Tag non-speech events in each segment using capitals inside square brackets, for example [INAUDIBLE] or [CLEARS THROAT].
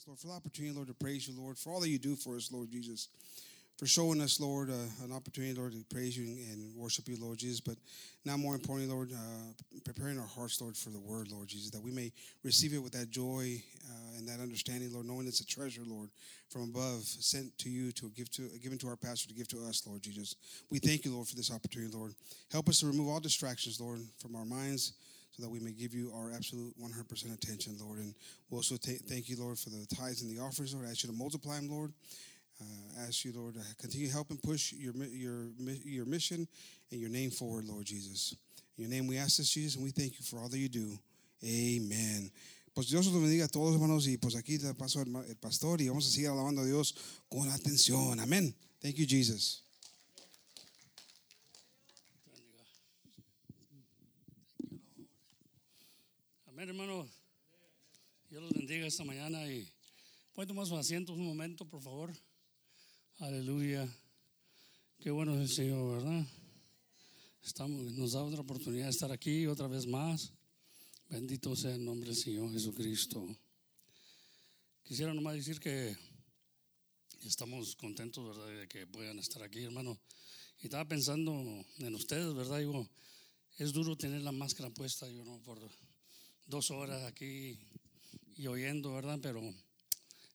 Thanks, Lord, for the opportunity, Lord, to praise you, Lord, for all that you do for us, Lord Jesus. For showing us, Lord, uh, an opportunity, Lord, to praise you and worship you, Lord Jesus. But now, more importantly, Lord, uh, preparing our hearts, Lord, for the word, Lord Jesus, that we may receive it with that joy uh, and that understanding, Lord, knowing it's a treasure, Lord, from above, sent to you to give to given to our pastor to give to us, Lord Jesus. We thank you, Lord, for this opportunity, Lord. Help us to remove all distractions, Lord, from our minds so that we may give you our absolute 100% attention, Lord. And we also thank you, Lord, for the tithes and the offerings, Lord. I ask you to multiply them, Lord. Uh, ask you, Lord, to continue to help and push your, your, your mission and your name forward, Lord Jesus. In your name we ask this, Jesus, and we thank you for all that you do. Amen. Pues Dios los bendiga a todos, hermanos, y pues aquí paso el pastor y vamos a seguir alabando a Dios con atención. Amén. Thank you, Jesus. Amén, hermano. Dios los bendiga esta mañana y pueden tomar sus asientos un momento, por favor. Aleluya. Qué bueno es el Señor, ¿verdad? Estamos, nos da otra oportunidad de estar aquí otra vez más. Bendito sea el nombre del Señor Jesucristo. Quisiera nomás decir que estamos contentos, ¿verdad?, de que puedan estar aquí, hermano. Y estaba pensando en ustedes, ¿verdad? Digo, es duro tener la máscara puesta, yo no, por dos horas aquí y oyendo, ¿verdad? Pero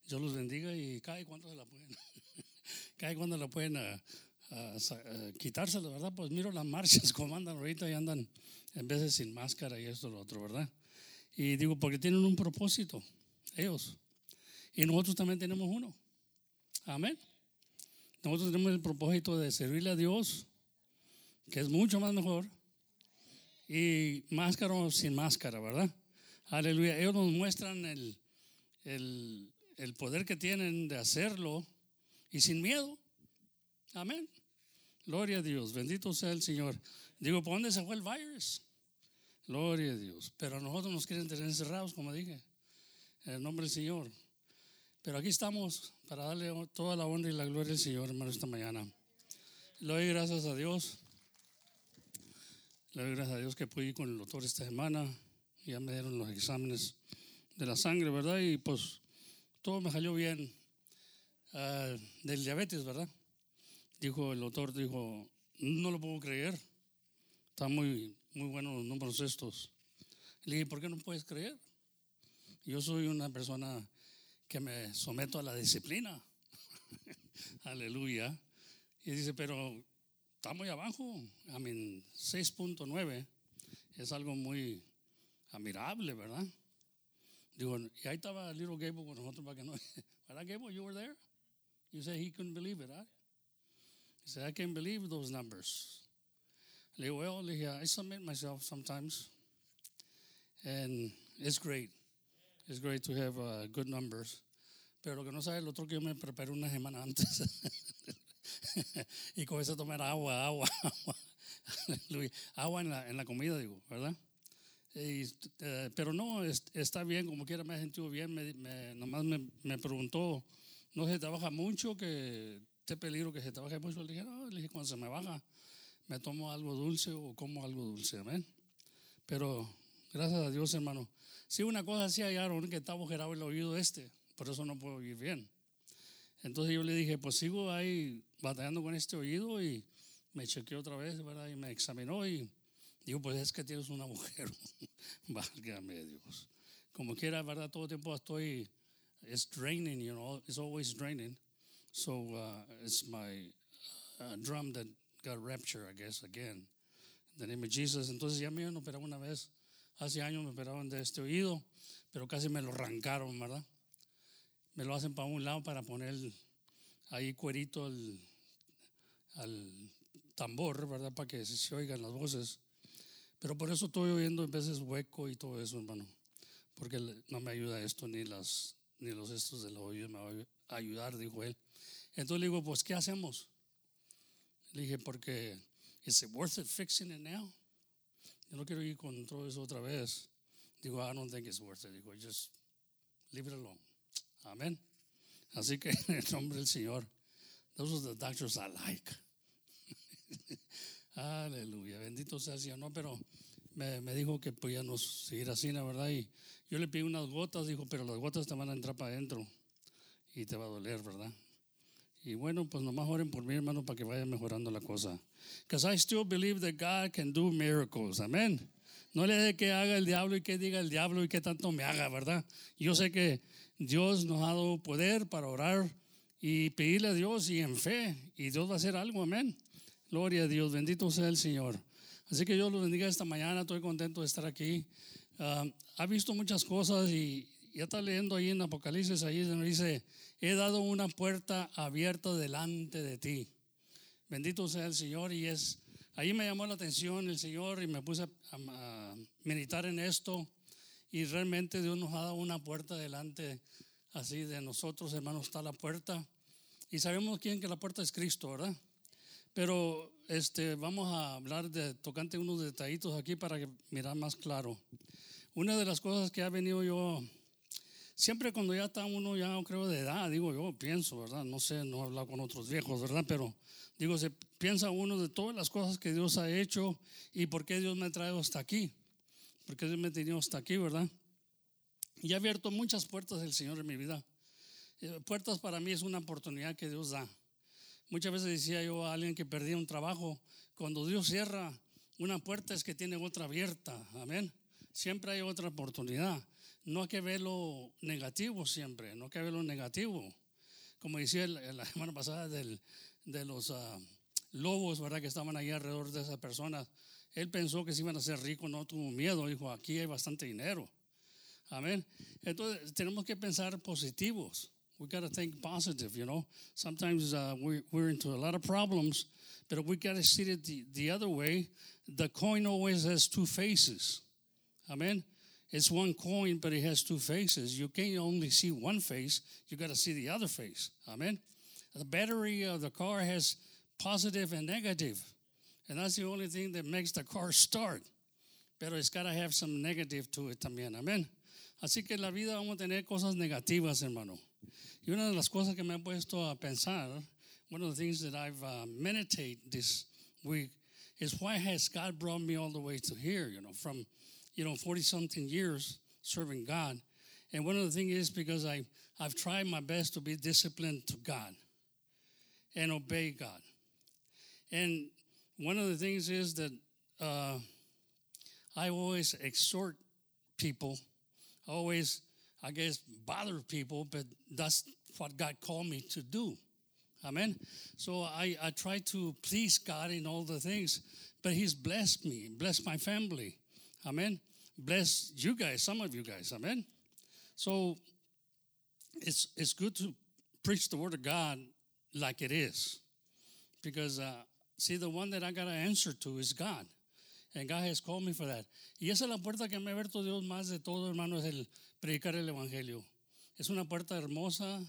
Dios los bendiga y cae cuando se la pueden. [LAUGHS] cae cuando la pueden uh, uh, quitársela, ¿verdad? Pues miro las marchas [LAUGHS] como andan ahorita y andan en veces sin máscara y esto lo otro, ¿verdad? Y digo, porque tienen un propósito, ellos. Y nosotros también tenemos uno. Amén. Nosotros tenemos el propósito de servirle a Dios, que es mucho más mejor, y máscara o sin máscara, ¿verdad? Aleluya. Ellos nos muestran el, el, el poder que tienen de hacerlo y sin miedo. Amén. Gloria a Dios. Bendito sea el Señor. Digo, ¿por dónde se fue el virus? Gloria a Dios. Pero a nosotros nos quieren tener encerrados, como dije, en el nombre del Señor. Pero aquí estamos para darle toda la honra y la gloria al Señor, hermano, esta mañana. Le doy gracias a Dios. Le doy gracias a Dios que pude ir con el doctor esta semana. Ya me dieron los exámenes de la sangre, ¿verdad? Y pues todo me salió bien. Uh, del diabetes, ¿verdad? Dijo el doctor, dijo, no lo puedo creer. Están muy, muy buenos los números estos. Le dije, ¿por qué no puedes creer? Yo soy una persona que me someto a la disciplina. [LAUGHS] Aleluya. Y dice, pero está muy abajo. A mí, 6.9 es algo muy admirable, ¿verdad? Digo, y ahí estaba Little Gable con nosotros para que no. [LAUGHS] ¿Verdad, Gable? You were there? You said he couldn't believe it, right? He said, I can't believe those numbers. Le digo, well, I submit myself sometimes. And it's great. It's great to have uh, good numbers. Pero lo que no sabe el otro que yo me preparé una semana antes. [LAUGHS] y comencé a tomar agua, agua, [LAUGHS] agua. agua en la, en la comida, digo, ¿verdad? Y, eh, pero no, es, está bien, como quiera me he sentido bien. Me, me, nomás me, me, preguntó, ¿no se trabaja mucho? que ¿Este peligro que se trabaje mucho? Le dije, no, le dije, cuando se me baja, me tomo algo dulce o como algo dulce, amén. Pero gracias a Dios, hermano. Si una cosa así hay Aaron que está agujerado el oído este, por eso no puedo oír bien. Entonces yo le dije, pues sigo ahí batallando con este oído y me chequeó otra vez, ¿verdad? Y me examinó y digo, pues es que tienes un agujero. [LAUGHS] Válgame Dios. Como quiera, ¿verdad? Todo el tiempo estoy, it's draining, you know, it's always draining. So uh, it's my uh, drum that got ruptured, I guess, again. In the name of Jesus. Entonces ya me operaron una vez. Hace años me operaron de este oído, pero casi me lo arrancaron, ¿verdad? me lo hacen para un lado para poner ahí cuerito al, al tambor, ¿verdad? Para que se oigan las voces. Pero por eso estoy oyendo en veces hueco y todo eso, hermano. Porque no me ayuda esto, ni, las, ni los estos del oído me va a ayudar, dijo él. Entonces le digo, pues, ¿qué hacemos? Le dije, porque, ¿is it worth it fixing it now? Yo no quiero ir con todo eso otra vez. Digo, I don't think it's worth it. Digo, just leave it alone. Amén. Así que [LAUGHS] en el nombre del Señor, those are the doctors I like. [LAUGHS] Aleluya, bendito sea el Señor. No, pero me, me dijo que podíamos seguir así, la verdad. Y yo le pedí unas gotas, dijo, pero las gotas te van a entrar para adentro y te va a doler, ¿verdad? Y bueno, pues nomás oren por mí, hermano, para que vaya mejorando la cosa. Because I still believe that God can do miracles. Amén. No le deje que haga el diablo y que diga el diablo y que tanto me haga, ¿verdad? Yo sé que Dios nos ha dado poder para orar y pedirle a Dios y en fe. Y Dios va a hacer algo, amén. Gloria a Dios, bendito sea el Señor. Así que Dios los bendiga esta mañana, estoy contento de estar aquí. Ah, ha visto muchas cosas y ya está leyendo ahí en Apocalipsis, ahí dice, he dado una puerta abierta delante de ti. Bendito sea el Señor y es, ahí me llamó la atención el Señor y me puse a, a meditar en esto y realmente Dios nos ha dado una puerta delante así de nosotros, hermanos, está la puerta y sabemos quién que la puerta es Cristo, ¿verdad? Pero este, vamos a hablar de tocante unos detallitos aquí para que mirar más claro. Una de las cosas que ha venido yo, siempre cuando ya está uno, ya creo de edad, digo yo, pienso, ¿verdad? No sé, no he hablado con otros viejos, ¿verdad? Pero digo, se piensa uno de todas las cosas que Dios ha hecho y por qué Dios me ha traído hasta aquí, por qué Dios me ha tenido hasta aquí, ¿verdad? Y ha abierto muchas puertas el Señor en mi vida. Eh, puertas para mí es una oportunidad que Dios da. Muchas veces decía yo a alguien que perdía un trabajo, cuando Dios cierra una puerta es que tiene otra abierta, amén. Siempre hay otra oportunidad. No hay que verlo negativo siempre, no hay que verlo negativo. Como decía la [LAUGHS] semana pasada del, de los uh, lobos, ¿verdad? Que estaban ahí alrededor de esas personas. Él pensó que se iban a ser ricos, no tuvo miedo, dijo, aquí hay bastante dinero. Amén. Entonces tenemos que pensar positivos. We got to think positive, you know. Sometimes uh, we, we're into a lot of problems, but we got to see it the, the other way. The coin always has two faces. Amen. It's one coin, but it has two faces. You can't only see one face, you got to see the other face. Amen. The battery of the car has positive and negative, and that's the only thing that makes the car start. But it's got to have some negative to it también. Amen. Así que en la vida vamos a tener cosas negativas, hermano. Y una de las cosas que me ha puesto a pensar, one of the things that I've uh, meditated this week is why has God brought me all the way to here, you know, from, you know, 40 something years serving God. And one of the things is because I, I've tried my best to be disciplined to God and obey God. And one of the things is that uh, I always exhort people, always I guess, bother people, but that's what God called me to do. Amen. So I, I try to please God in all the things, but He's blessed me, blessed my family. Amen. Bless you guys, some of you guys. Amen. So it's it's good to preach the word of God like it is, because uh, see, the one that I got to answer to is God. And God has called me for that. Y esa es la puerta que me ha abierto Dios más de todo, hermano, es el predicar el Evangelio. Es una puerta hermosa,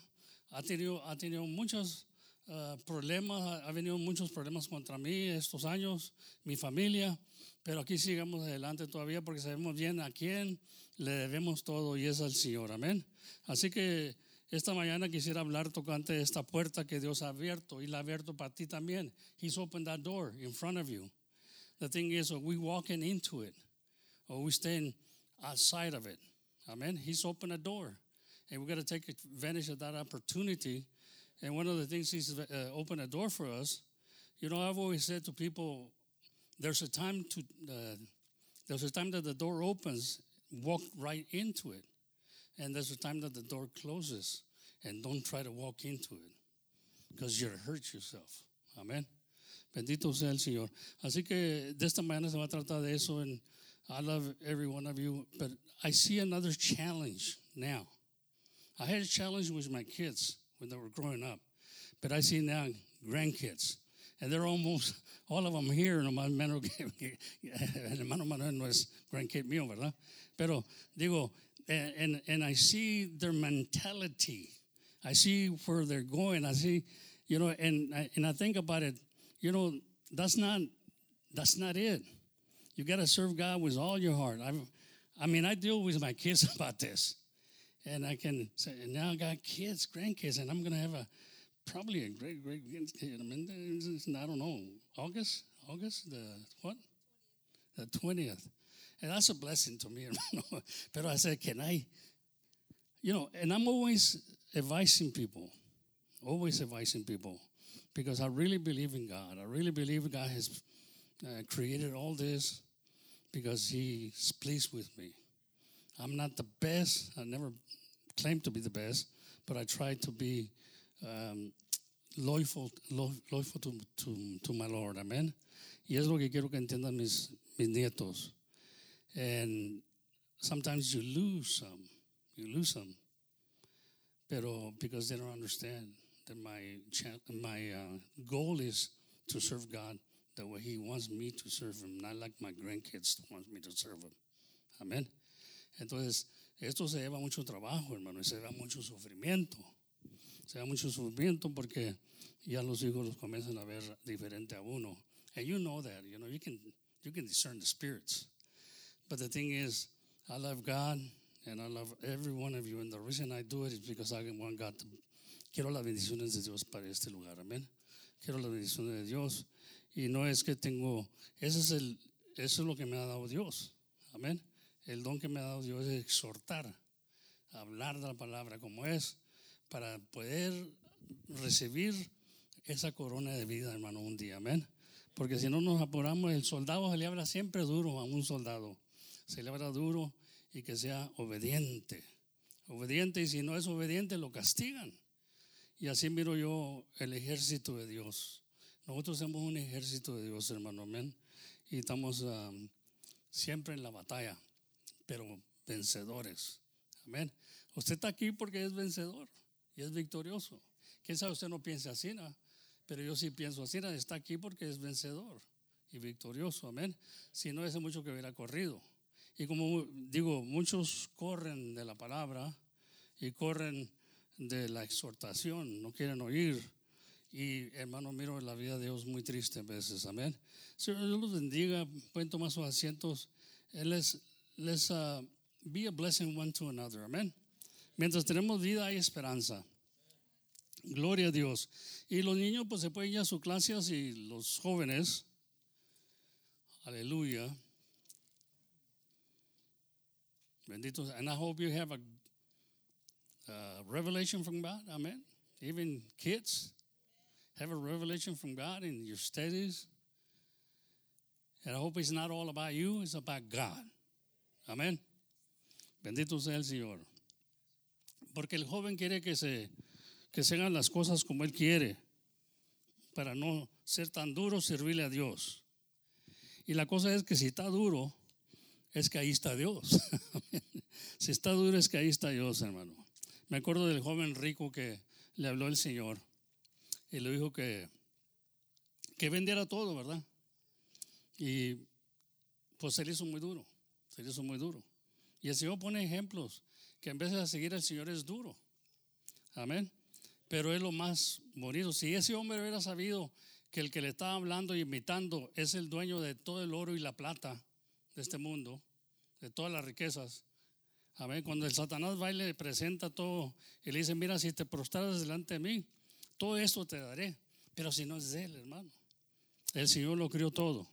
ha tenido, ha tenido muchos uh, problemas, ha venido muchos problemas contra mí estos años, mi familia, pero aquí sigamos adelante todavía porque sabemos bien a quién le debemos todo y es al Señor, amén. Así que esta mañana quisiera hablar tocante esta puerta que Dios ha abierto y la ha abierto para ti también. He's opened that door in front of you. The thing is, we walking into it or we staying outside of it? Amen. He's opened a door, and we've got to take advantage of that opportunity. And one of the things He's uh, opened a door for us. You know, I've always said to people, there's a time to, uh, there's a time that the door opens, walk right into it, and there's a time that the door closes, and don't try to walk into it, because you'll hurt yourself. Amen. Bendito sea el Señor. Así que de esta manera se va a tratar de eso. And I love every one of you, but I see another challenge now. I had a challenge with my kids when they were growing up, but I see now grandkids, and they're almost all of them here. [LAUGHS] No más menos que el hermano Manuel no es grandkid mío, ¿verdad? Pero digo, and and I see their mentality. I see where they're going. I see, you know, and and I think about it. You know, that's not that's not it. You got to serve God with all your heart. I, I mean, I deal with my kids [LAUGHS] about this, and I can say, now I got kids, grandkids, and I'm going to have a probably a great great grandkid. I mean, I don't know, August, August, the what, the twentieth. And that's a blessing to me. [LAUGHS] Pero I said, can I? You know, and I'm always advising people, always advising people, because I really believe in God. I really believe God has uh, created all this because He's pleased with me. I'm not the best. I never claim to be the best, but I try to be um, loyal, lo- loyal to, to, to my Lord. Amen. Y es lo que quiero que entiendan mis, mis nietos. And sometimes you lose some. You lose some. Pero because they don't understand that my, my uh, goal is to serve God the way He wants me to serve Him, not like my grandkids want me to serve Him. Amén. Entonces, esto se lleva mucho trabajo, hermano, y se lleva mucho sufrimiento. Se lleva mucho sufrimiento porque ya los hijos los comienzan a ver diferente a uno. And you know that, you know, you can, you can discern the spirits. But the thing is, I love God and I love every one of you. And the reason I do it is because I want God to. Quiero las bendiciones de Dios para este lugar. Amén. Quiero las bendiciones de Dios. Y no es que tengo. Ese es el, eso es lo que me ha dado Dios. Amén. El don que me ha dado Dios es exhortar, hablar de la palabra como es, para poder recibir esa corona de vida, hermano, un día. Amén. Porque si no nos apuramos, el soldado se le habla siempre duro a un soldado. Se le habla duro y que sea obediente. Obediente y si no es obediente lo castigan. Y así miro yo el ejército de Dios. Nosotros somos un ejército de Dios, hermano, amén. Y estamos um, siempre en la batalla, pero vencedores. Amén. Usted está aquí porque es vencedor y es victorioso. Quién sabe, usted no piensa así, ¿no? pero yo sí pienso así, ¿no? está aquí porque es vencedor y victorioso. Amén. Si no, hace mucho que hubiera corrido. Y como digo, muchos corren de la palabra y corren de la exhortación, no quieren oír. Y hermano, miro la vida de Dios muy triste a veces, amén. Señor, Dios los bendiga, pueden tomar sus asientos. Les, les uh, be a blessing one to another, amén. Mientras tenemos vida hay esperanza. Gloria a Dios. Y los niños pues se pueden ir a sus clases y los jóvenes, aleluya. Bendito. And I hope you have a revelation from God. Amen. Even kids have a revelation from God in your studies. And I hope it's not all about you, it's about God. Amén. Bendito sea el Señor. Porque el joven quiere que se, que se hagan las cosas como él quiere, para no ser tan duro, servirle a Dios. Y la cosa es que si está duro, es que ahí está Dios. [LAUGHS] si está duro, es que ahí está Dios, hermano. Me acuerdo del joven rico que le habló el Señor y le dijo que, que vendiera todo, ¿verdad? Y pues se le hizo muy duro, se le hizo muy duro. Y el Señor pone ejemplos que en vez de seguir al Señor es duro. Amén. Pero es lo más bonito. Si ese hombre hubiera sabido que el que le estaba hablando y imitando es el dueño de todo el oro y la plata de este mundo, de todas las riquezas. Amén. Cuando el Satanás va y le presenta todo y le dice, mira, si te prostraras delante de mí, todo esto te daré. Pero si no es de él, hermano. El Señor lo crió todo.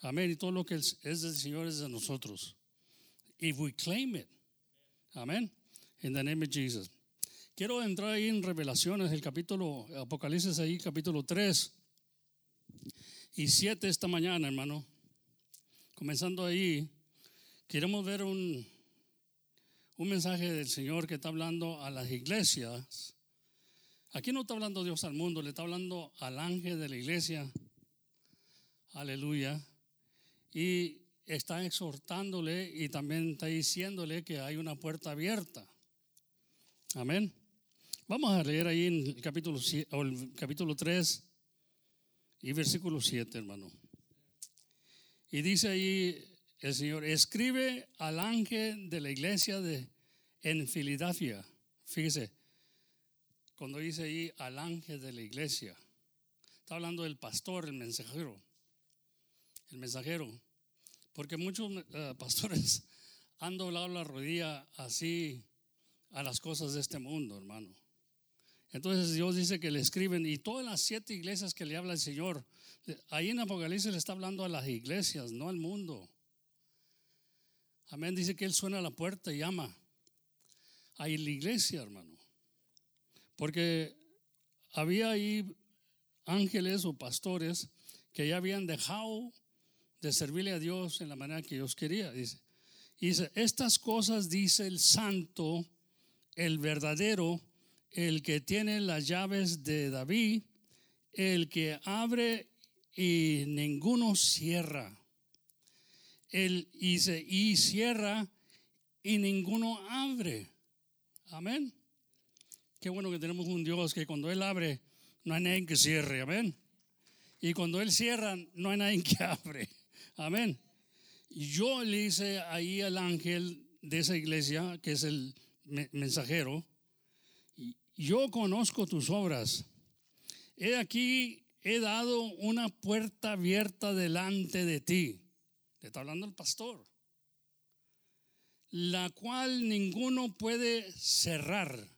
Amén. Y todo lo que es del Señor es de nosotros. If we claim it. Amén. In the name of Jesus. Quiero entrar ahí en Revelaciones, el capítulo, Apocalipsis ahí, capítulo 3 y 7 esta mañana, hermano. Comenzando ahí, queremos ver un, un mensaje del Señor que está hablando a las iglesias. Aquí no está hablando Dios al mundo, le está hablando al ángel de la iglesia. Aleluya. Y está exhortándole y también está diciéndole que hay una puerta abierta. Amén. Vamos a leer ahí en el capítulo, el capítulo 3 y versículo 7, hermano. Y dice ahí el Señor, escribe al ángel de la iglesia de, en Filadelfia. Fíjese, cuando dice ahí al ángel de la iglesia, está hablando del pastor, el mensajero. El mensajero. Porque muchos uh, pastores [LAUGHS] han doblado la rodilla así a las cosas de este mundo, hermano. Entonces Dios dice que le escriben y todas las siete iglesias que le habla el Señor, ahí en Apocalipsis le está hablando a las iglesias, no al mundo. Amén. Dice que Él suena a la puerta y llama. Ahí la iglesia, hermano. Porque había ahí ángeles o pastores que ya habían dejado de servirle a Dios en la manera que Dios quería. Dice, dice estas cosas dice el santo, el verdadero, el que tiene las llaves de David, el que abre y ninguno cierra. Dice, y cierra y ninguno abre. Amén. Qué bueno que tenemos un Dios que cuando Él abre, no hay nadie que cierre. Amén. Y cuando Él cierra, no hay nadie que [LAUGHS] abre. Amén. Yo le hice ahí al ángel de esa iglesia, que es el mensajero, yo conozco tus obras. He aquí, he dado una puerta abierta delante de ti. Le está hablando el pastor. La cual ninguno puede cerrar.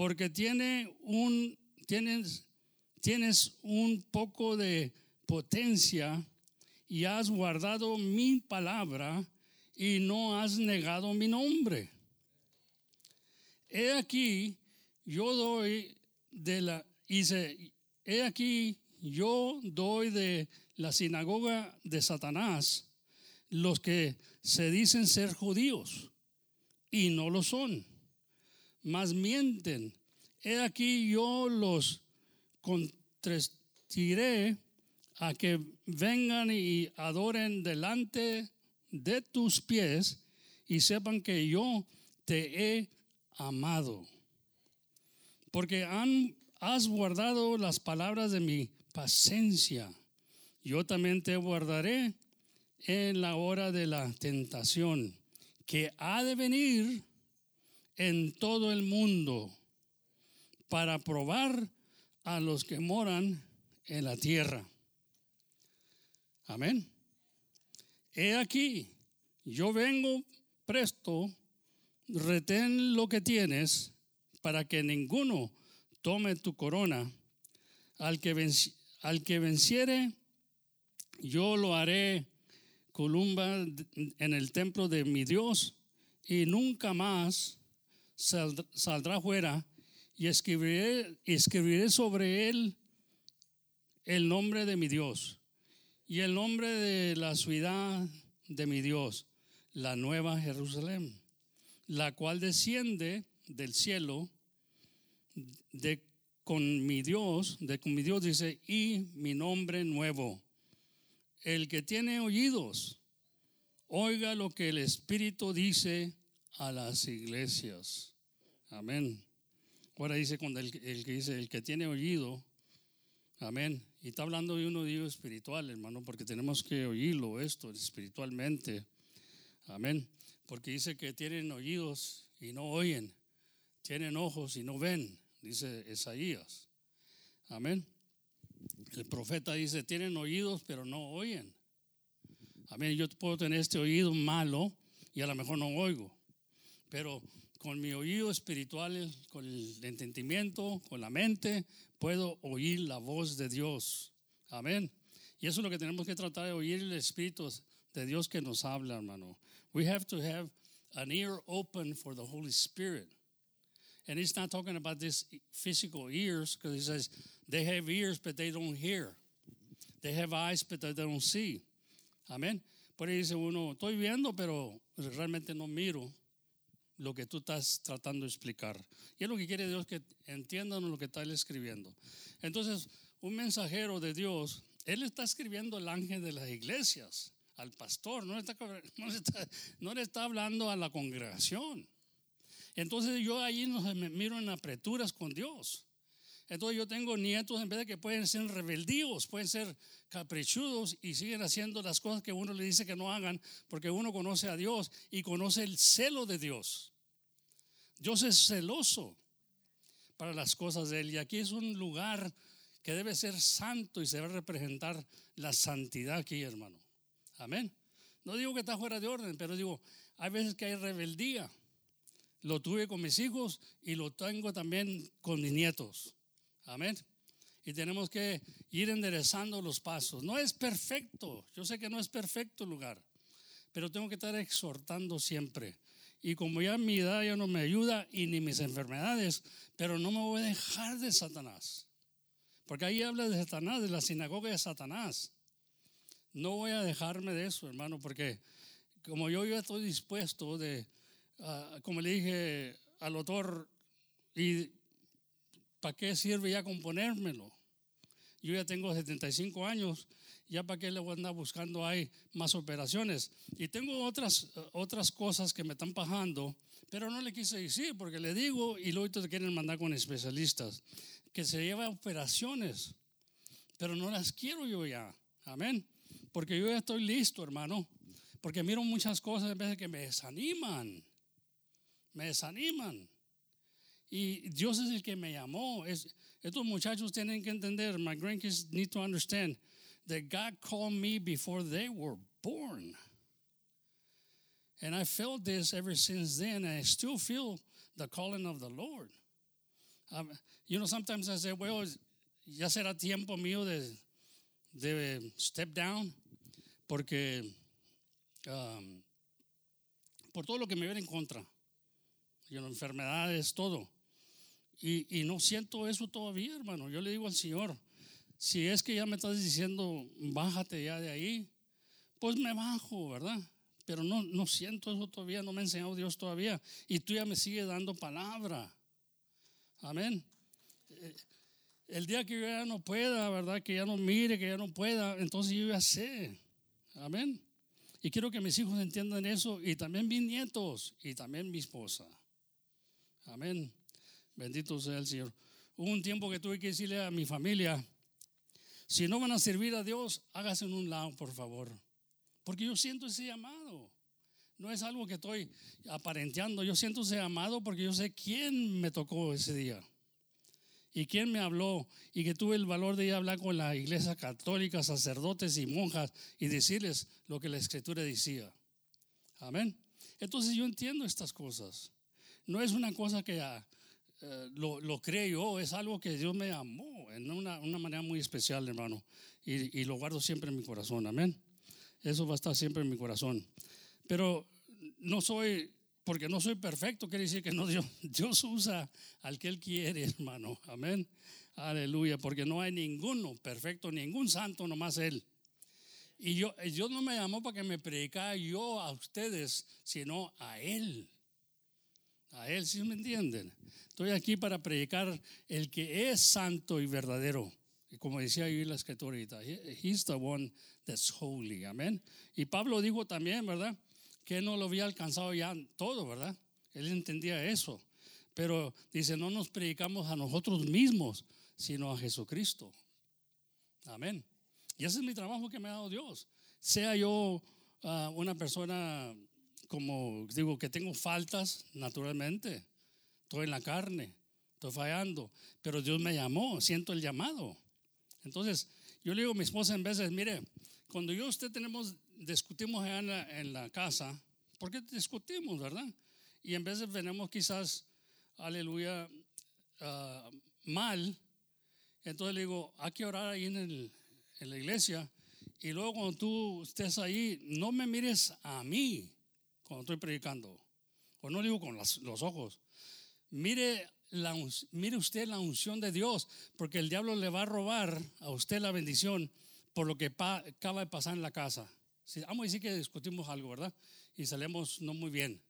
Porque tiene un, tienes, tienes un poco de potencia y has guardado mi palabra y no has negado mi nombre. He aquí, yo doy de la, dice, he aquí, yo doy de la sinagoga de Satanás los que se dicen ser judíos y no lo son, mas mienten. He aquí yo los contrestiré a que vengan y adoren delante de tus pies y sepan que yo te he amado. Porque han, has guardado las palabras de mi paciencia. Yo también te guardaré en la hora de la tentación que ha de venir en todo el mundo para probar a los que moran en la tierra. Amén. He aquí, yo vengo presto, retén lo que tienes para que ninguno tome tu corona. Al que, al que venciere, yo lo haré columba en el templo de mi Dios y nunca más saldrá fuera y escribiré, escribiré sobre él el nombre de mi Dios y el nombre de la ciudad de mi Dios, la nueva Jerusalén, la cual desciende del cielo de con mi Dios, de con mi Dios dice, y mi nombre nuevo. El que tiene oídos, oiga lo que el Espíritu dice a las iglesias. Amén. Ahora dice cuando el, que dice, el que tiene oído, amén, y está hablando de un oído espiritual, hermano, porque tenemos que oírlo esto espiritualmente. Amén. Porque dice que tienen oídos y no oyen, tienen ojos y no ven, dice Isaías. Amén. El profeta dice, tienen oídos pero no oyen. Amén. Yo puedo tener este oído malo y a lo mejor no oigo, pero con mi oído espiritual, con el entendimiento, con la mente, puedo oír la voz de Dios. Amén. Y eso es lo que tenemos que tratar de oír el Espíritu de Dios que nos habla, hermano. We have to have an ear open for the Holy Spirit. And he's not talking about this physical ears because he says they have ears but they don't hear. They have eyes but they don't see. Amén. Por ahí dice uno, estoy viendo pero realmente no miro lo que tú estás tratando de explicar. Y es lo que quiere Dios que entiendan lo que está él escribiendo. Entonces, un mensajero de Dios, él está escribiendo el ángel de las iglesias, al pastor, [LAUGHS] no le está, no le está, hablando a la congregación. Entonces yo ahí me miro en apreturas con Dios. Entonces yo tengo nietos en vez de que pueden ser rebeldíos, pueden ser caprichudos y siguen haciendo las cosas que uno le dice que no hagan porque uno conoce a Dios y conoce el celo de Dios. Dios es celoso para las cosas de Él y aquí es un lugar que debe ser santo y se a representar la santidad aquí, hermano. Amén. No digo que está fuera de orden, pero digo, hay veces que hay rebeldía. Lo tuve con mis hijos y lo tengo también con mis nietos. Amén. Y tenemos que ir enderezando los pasos. No es perfecto. Yo sé que no es perfecto el lugar. pero tengo que estar exhortando siempre. Y como ya mi edad ya no me ayuda y ni mis enfermedades, pero no me voy a dejar de Satanás. Porque ahí habla de Satanás, de la sinagoga de Satanás. No voy a dejarme de eso, hermano, porque como yo ya estoy dispuesto de, ah, como le dije al autor, ¿y para qué sirve ya componérmelo? Yo ya tengo 75 años, ya para qué le voy a andar buscando hay más operaciones. Y tengo otras, otras cosas que me están pajando, pero no le quise decir porque le digo y luego te quieren mandar con especialistas, que se lleva operaciones, pero no las quiero yo ya. Amén. Porque yo ya estoy listo, hermano. Porque miro muchas cosas vez de que me desaniman. Me desaniman. Y Dios es el que me llamó. Es, estos muchachos tienen que entender, my grandkids need to understand that God called me before they were born. And I felt this ever since then, I still feel the calling of the Lord. Um, you know, sometimes I say, well, ya será tiempo mío de, de step down, porque um, por todo lo que me viene en contra, you know, enfermedades, todo. Y, no siento eso todavía, hermano. Yo le digo al Señor, si es que ya me estás diciendo, bájate ya de ahí, pues me bajo, ¿verdad? Pero no, no siento eso todavía, no me ha enseñado Dios todavía. Y tú ya me sigues dando palabra. Amén. Eh, el día que yo ya no pueda, ¿verdad? Que ya no mire, que ya no pueda, entonces yo ya sé. Amén. Y quiero que mis hijos entiendan eso y también mis nietos y también mi esposa. Amén. Bendito sea el Señor. Hubo un tiempo que tuve que decirle a mi familia, si no van a servir a Dios, hágase en un lado, por favor. Porque yo siento ese llamado. No es algo que estoy aparenteando. Yo siento ese llamado porque yo sé quién me tocó ese día. Y quién me habló. Y que tuve el valor de ir a hablar con la iglesia católica, sacerdotes y monjas y decirles lo que la escritura decía. Amén. Entonces yo entiendo estas cosas. No es una cosa que ah, lo, lo creo yo, es algo que Dios me amó en una, una manera muy especial, hermano. Y, y, lo guardo siempre en mi corazón, amén. Eso va a estar siempre en mi corazón. Pero no soy, porque no soy perfecto, quiere decir que no, [LAUGHS] Dios, Dios usa al que Él quiere, hermano, amén. Aleluya, porque no hay ninguno perfecto, ningún santo, nomás Él. Y yo, Dios no me llamó para que me predicara yo a ustedes, sino a Él. A Él, si me entienden? Estoy aquí para predicar el que es santo y verdadero. Y como decía yo la escritura he's the one that's holy, amén. Y Pablo dijo también, ¿verdad? Que no lo había alcanzado ya todo, ¿verdad? Él entendía eso. Pero dice, no nos predicamos a nosotros mismos, sino a Jesucristo. Amén. Y ese es mi trabajo que me ha dado Dios. Sea yo uh, una persona, como digo, que tengo faltas, naturalmente estoy en la carne, estoy fallando, pero Dios me llamó, siento el llamado. Entonces, yo le digo a mi esposa en veces, mire, cuando yo y usted tenemos, discutimos en la, en la casa, ¿por qué discutimos, verdad? Y en veces venimos quizás, aleluya, uh, mal, entonces le digo, hay que orar ahí en, el, en la iglesia, y luego cuando tú estés ahí, no me mires a mí cuando estoy predicando, o no digo con los ojos, Mire, la, mire usted la unción de Dios, porque el diablo le va a robar a usted la bendición por lo que acaba de pasar en la casa. vamos a decir que discutimos algo, ¿verdad? Y salimos no muy bien.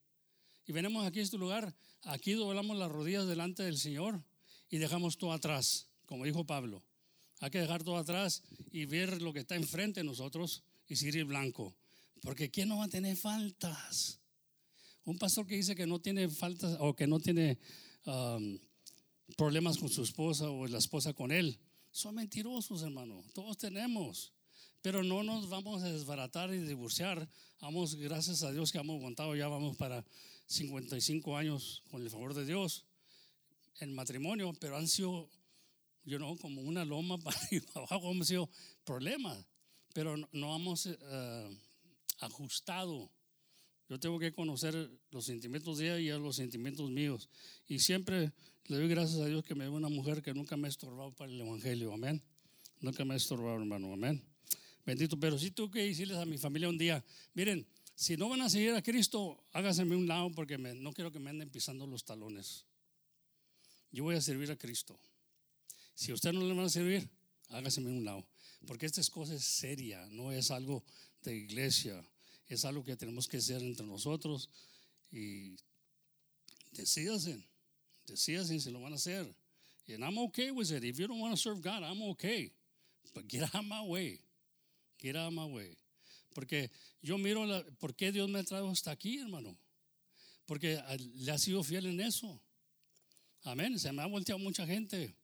Y venimos aquí a este lugar, aquí doblamos las rodillas delante del Señor y dejamos todo atrás, como dijo Pablo. Hay que dejar todo atrás y ver lo que está enfrente de nosotros y seguir blanco. Porque ¿quién no va a tener faltas? Un pastor que dice que no tiene faltas o que no tiene um, problemas con su esposa o la esposa con él, son mentirosos, hermano. Todos tenemos. Pero no nos vamos a desbaratar y divorciar. Vamos, gracias a Dios que hemos aguantado, ya vamos para 55 años con el favor de Dios en matrimonio, pero han sido, yo no, como una loma [LAUGHS] para abajo, han sido problemas, pero no, hemos uh, ajustado yo tengo que conocer los sentimientos de ella y los sentimientos míos. Y siempre le doy gracias a Dios que me dio una mujer que nunca me ha estorbado para el Evangelio. Amén. Nunca me ha estorbado, hermano. Amén. Bendito. Pero sí tuve que decirles a mi familia un día, miren, si no van a seguir a Cristo, hágaseme un lado porque me- no quiero que me anden pisando los talones. Yo voy a servir a Cristo. Si usted no le van a servir, hágaseme un lado. Porque esta es seria, no es algo de iglesia, es algo que tenemos que hacer entre nosotros y decídense, decídense si lo van a hacer. And I'm okay with it. If you don't want to serve God, I'm okay. But get out of my way. Get out of my way. Porque yo miro la, por qué Dios me trajo hasta aquí, hermano. Porque ah, le ha sido fiel en eso. Amén. Se me ha volteado mucha gente.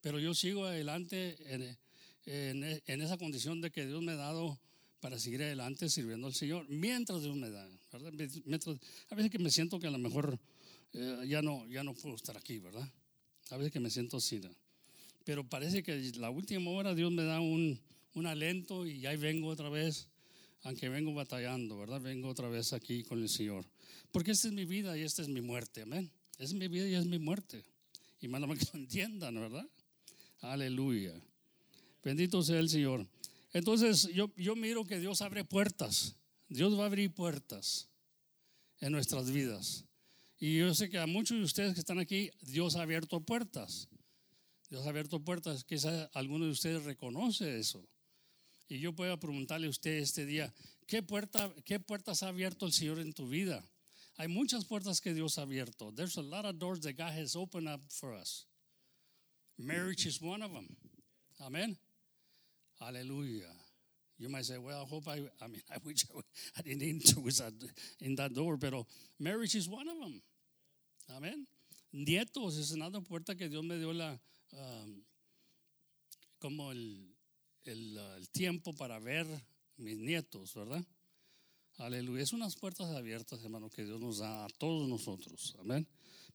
Pero yo sigo adelante en, en- en esa condición de que Dios me ha dado para seguir adelante sirviendo al Señor. Mientras Dios me da. ¿verdad? A veces que me siento que a lo mejor eh, ya, no, ya no puedo estar aquí, ¿verdad? A veces que me siento así. Pero parece que la última hora Dios me da un, un alento y ahí vengo otra vez, aunque vengo batallando, ¿verdad? Vengo otra vez aquí con el Señor. Porque esta es mi vida y esta es mi muerte, amén. Es mi vida y es mi muerte. Y más que lo entiendan, ¿verdad? Aleluya. Bendito sea el Señor. Entonces yo, yo miro que Dios abre puertas. Dios va a abrir puertas en nuestras vidas. Y yo sé que a muchos de ustedes que están aquí, Dios ha abierto puertas. Dios ha abierto puertas. Quizás alguno de ustedes reconoce eso. Y yo puedo preguntarle a usted este día, ¿qué, puerta, ¿qué puertas ha abierto el Señor en tu vida? Hay muchas puertas que Dios ha abierto. There's a lot of doors that God has opened up for us. Marriage is one of them. Amen. Hallelujah. You might say, well, I hope I, I mean, [LAUGHS] I wish I, I didn't enter in that door, pero marriage is one of them. Amén. Nietos es una puerta que Dios me dio la, um, como el, el, uh, el tiempo para ver mis nietos, ¿verdad? Aleluya. Es unas puertas abiertas, hermano, que Dios nos da a todos nosotros. Amén.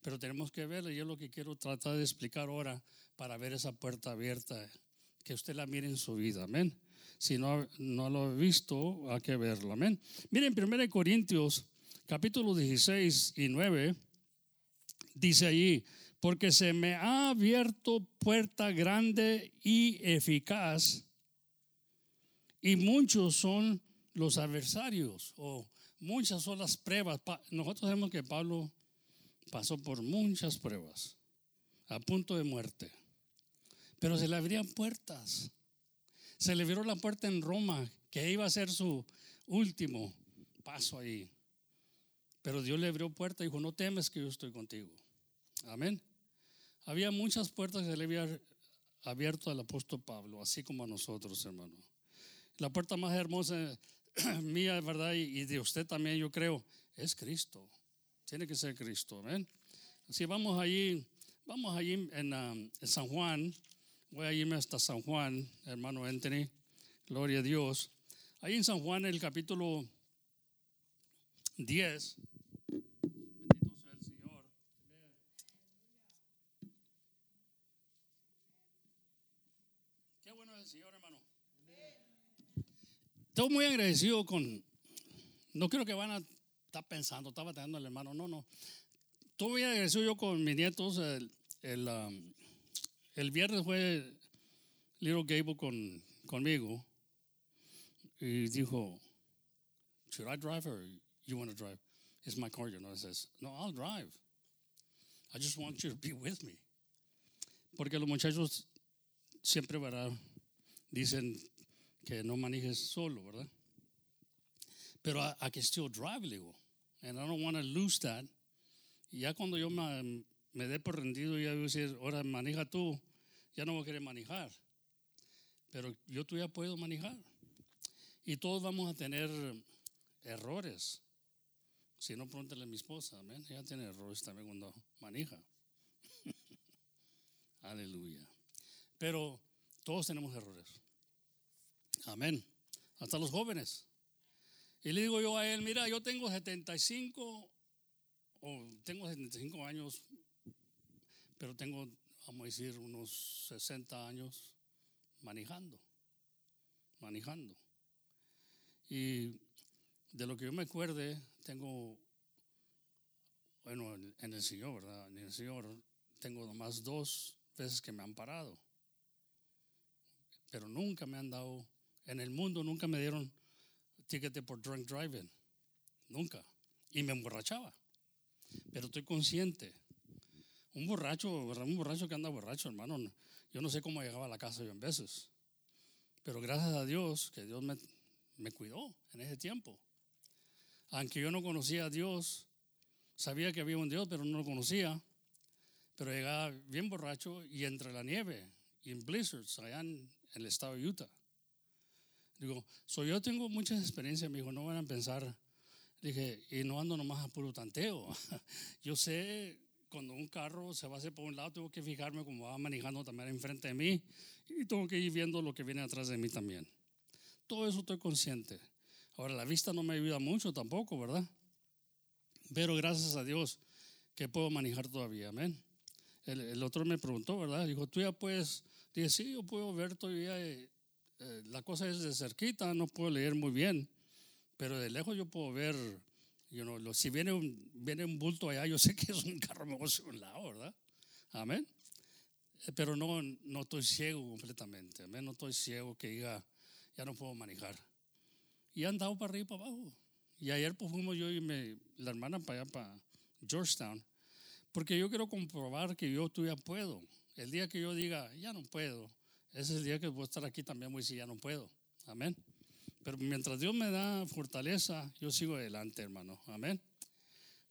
Pero tenemos que verla y lo que quiero tratar de explicar ahora para ver esa puerta abierta, que usted la mire en su vida. Amén. Si no, no lo ha visto, hay que verlo. Amén. Miren, 1 Corintios, capítulo 16 y 9, dice allí, porque se me ha abierto puerta grande y eficaz, y muchos son los adversarios, o muchas son las pruebas. Nosotros sabemos que Pablo pasó por muchas pruebas, a punto de muerte, pero se le abrían puertas. Se le abrió la puerta en Roma, que iba a ser su último paso ahí. Pero Dios le abrió puerta y dijo, no temes que yo estoy contigo. Amén. Había muchas puertas que se le había abierto al apóstol Pablo, así como a nosotros, hermano. La puerta más hermosa [CLEARS THROAT] mía, ¿verdad? Y de usted también, yo creo, es Cristo. Tiene que ser Cristo, amén. Si vamos allí, vamos allí um, en San Juan, voy a irme hasta San Juan, hermano Anthony, gloria a Dios. Ahí en San Juan, el capítulo 10. Bendito sea el Señor. Qué bueno es el Señor, hermano. Estoy muy agradecido con. No creo que van a estar pensando, estaba batallando el hermano. No, no. Estoy muy agradecido yo con mis nietos. El, el, um, el viernes fue Little Gable con, conmigo y dijo: Should I drive or you want to drive? It's my car, you know. It says, No, I'll drive. I just want you to be with me. Porque los muchachos siempre, ¿verdad? Dicen que no manejes solo, ¿verdad? Pero I, I can still drive, digo. And I don't want to lose that. Y ya cuando yo me, me dé por rendido, ya voy ahora maneja tú, ya no voy a querer manejar. Pero yo todavía puedo manejar. Y todos vamos a tener errores. Si no, pregúntale a mi esposa, amén. Ella tiene errores también cuando maneja. [LAUGHS] Aleluya. Pero todos tenemos errores. Amén. Hasta los jóvenes. Y le digo yo a él, mira, yo tengo 75 o tengo 75 años, pero tengo, vamos a decir, unos 60 años manejando, manejando. Y de lo que yo me acuerde, tengo, bueno, en el Señor, ¿verdad? En el Señor tengo nomás dos veces que me han parado, pero nunca me han dado, en el mundo nunca me dieron ticket por drunk driving. nunca. Y me emborrachaba. Pero estoy consciente. Un borracho, un borracho que anda borracho, hermano, yo no sé cómo llegaba a la casa yo en veces. Pero gracias a Dios que Dios me, me cuidó en ese tiempo. Aunque yo no conocía a Dios, sabía que había un Dios, pero no lo conocía. Pero llegaba bien borracho y entre la nieve y en blizzards allá en, el estado de Utah. Digo, so yo tengo muchas experiencias, me dijo, no van a pensar. Dije, y no ando nomás a puro tanteo. [LAUGHS] yo sé cuando un carro se va a hacer por un lado, tengo que fijarme cómo va manejando también enfrente de mí y tengo que ir viendo lo que viene atrás de mí también. Todo eso estoy consciente. Ahora, la vista no me ayuda mucho tampoco, ¿verdad? Pero gracias a Dios que puedo manejar todavía, amén. El, otro me preguntó, ¿verdad? Dijo, tú ya puedes, dije, sí, yo puedo ver todavía, eh, eh, la cosa es de cerquita, no puedo leer muy bien, pero de lejos yo puedo ver, you know, si viene un, viene un bulto allá, yo sé que es un carro mejor de un lado, ¿verdad? Amén. Eh, pero no, no estoy ciego completamente, amén, no estoy ciego que diga, ya no puedo manejar. Y han dado para arriba y para abajo. Y ayer pues fuimos yo y me, la hermana para allá, para Georgetown, porque yo quiero comprobar que yo todavía puedo. El día que yo diga, ya no puedo, ese es el día que voy a estar aquí también, voy a decir, ya no puedo. Amén. Pero mientras Dios me da fortaleza, yo sigo adelante, hermano. Amén.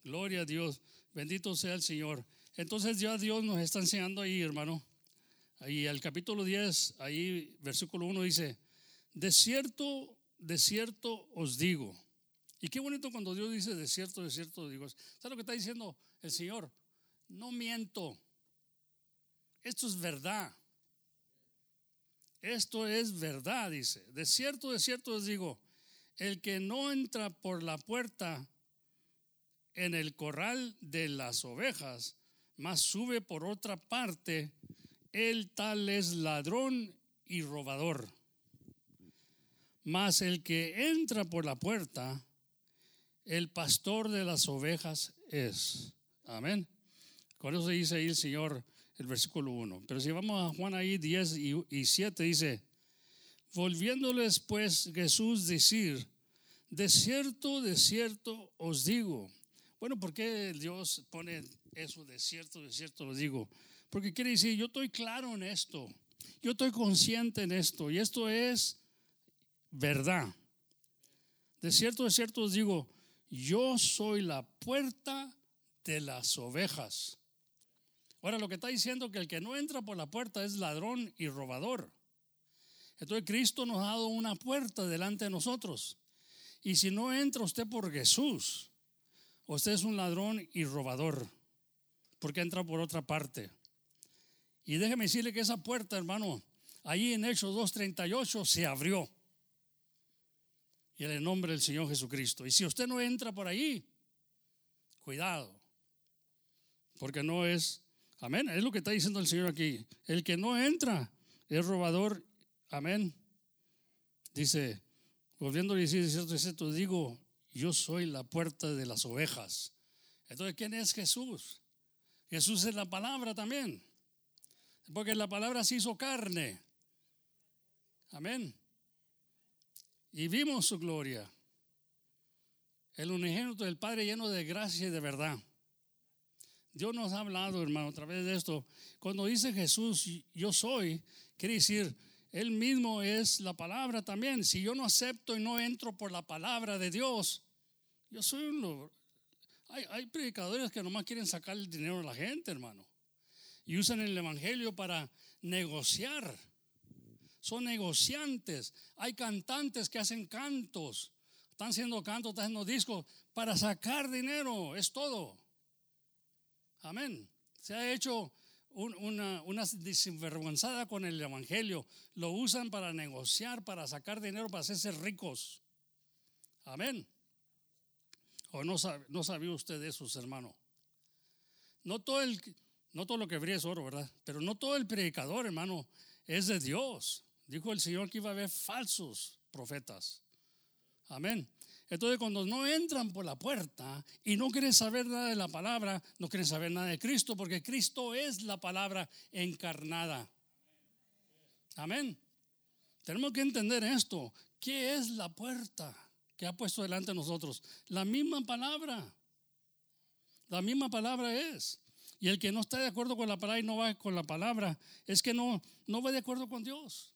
Gloria a Dios. Bendito sea el Señor. Entonces ya Dios nos está enseñando ahí, hermano. Ahí el capítulo 10, ahí versículo 1 dice, de cierto, de cierto os digo. Y qué bonito cuando Dios dice de cierto, de cierto digo. ¿Sabes lo que está diciendo el Señor? No miento. Esto es verdad. Esto es verdad, dice. De cierto, de cierto os digo, el que no entra por la puerta en el corral de las ovejas, mas sube por otra parte, el tal es ladrón y robador. Mas el que entra por la puerta, el pastor de las ovejas es. Amén. Con eso dice ahí el Señor, el versículo 1. Pero si vamos a Juan ahí 10 y 7, dice, volviéndoles pues Jesús decir, de cierto, de cierto os digo. Bueno, ¿por qué Dios pone eso de cierto, de cierto os digo? Porque quiere decir, yo estoy claro en esto, yo estoy consciente en esto, y esto es verdad. De cierto, de cierto os digo, yo soy la puerta de las ovejas. Ahora lo que está diciendo que el que no entra por la puerta es ladrón y robador. Entonces Cristo nos ha dado una puerta delante de nosotros. Y si no entra usted por Jesús, usted es un ladrón y robador, porque entra por otra parte. Y déjeme decirle que esa puerta, hermano, ahí en Hechos 2.38 se abrió y en el nombre del Señor Jesucristo. Y si usted no entra por ahí, cuidado, porque no es, amén, es lo que está diciendo el Señor aquí. El que no entra es robador, amén. Dice, volviendo a decir, cierto, digo, yo soy la puerta de las ovejas. Entonces, ¿quién es Jesús? Jesús es la palabra también. Porque la palabra se hizo carne. Amén y vimos su gloria. El unigénito del Padre lleno de gracia y de verdad. Dios nos ha hablado, hermano, a través de esto. Cuando dice Jesús, yo soy, quiere decir, Él mismo es la palabra también. Si yo no acepto y no entro por la palabra de Dios, yo soy un... Hay, hay predicadores que nomás quieren sacar el dinero a la gente, hermano. Y usan el Evangelio para negociar son negociantes. Hay cantantes que hacen cantos, están haciendo cantos, están haciendo discos para sacar dinero, es todo. Amén. Se ha hecho una, una con el Evangelio. Lo usan para negociar, para sacar dinero, para hacerse ricos. Amén. ¿O no, sabía usted eso, hermano? No todo, el, no todo lo que brilla es oro, ¿verdad? Pero no todo el predicador, hermano, es de Dios. Dijo el Señor que iba a haber falsos profetas. Amén. Entonces cuando no entran por la puerta y no quieren saber nada de la palabra, no quieren saber nada de Cristo, porque Cristo es la palabra encarnada. Amén. Tenemos que entender esto. ¿Qué es la puerta? que ha puesto delante de nosotros? La misma palabra. La misma palabra es. Y el que no está de acuerdo con la palabra y no va con la palabra, es que no, no va de acuerdo con Dios.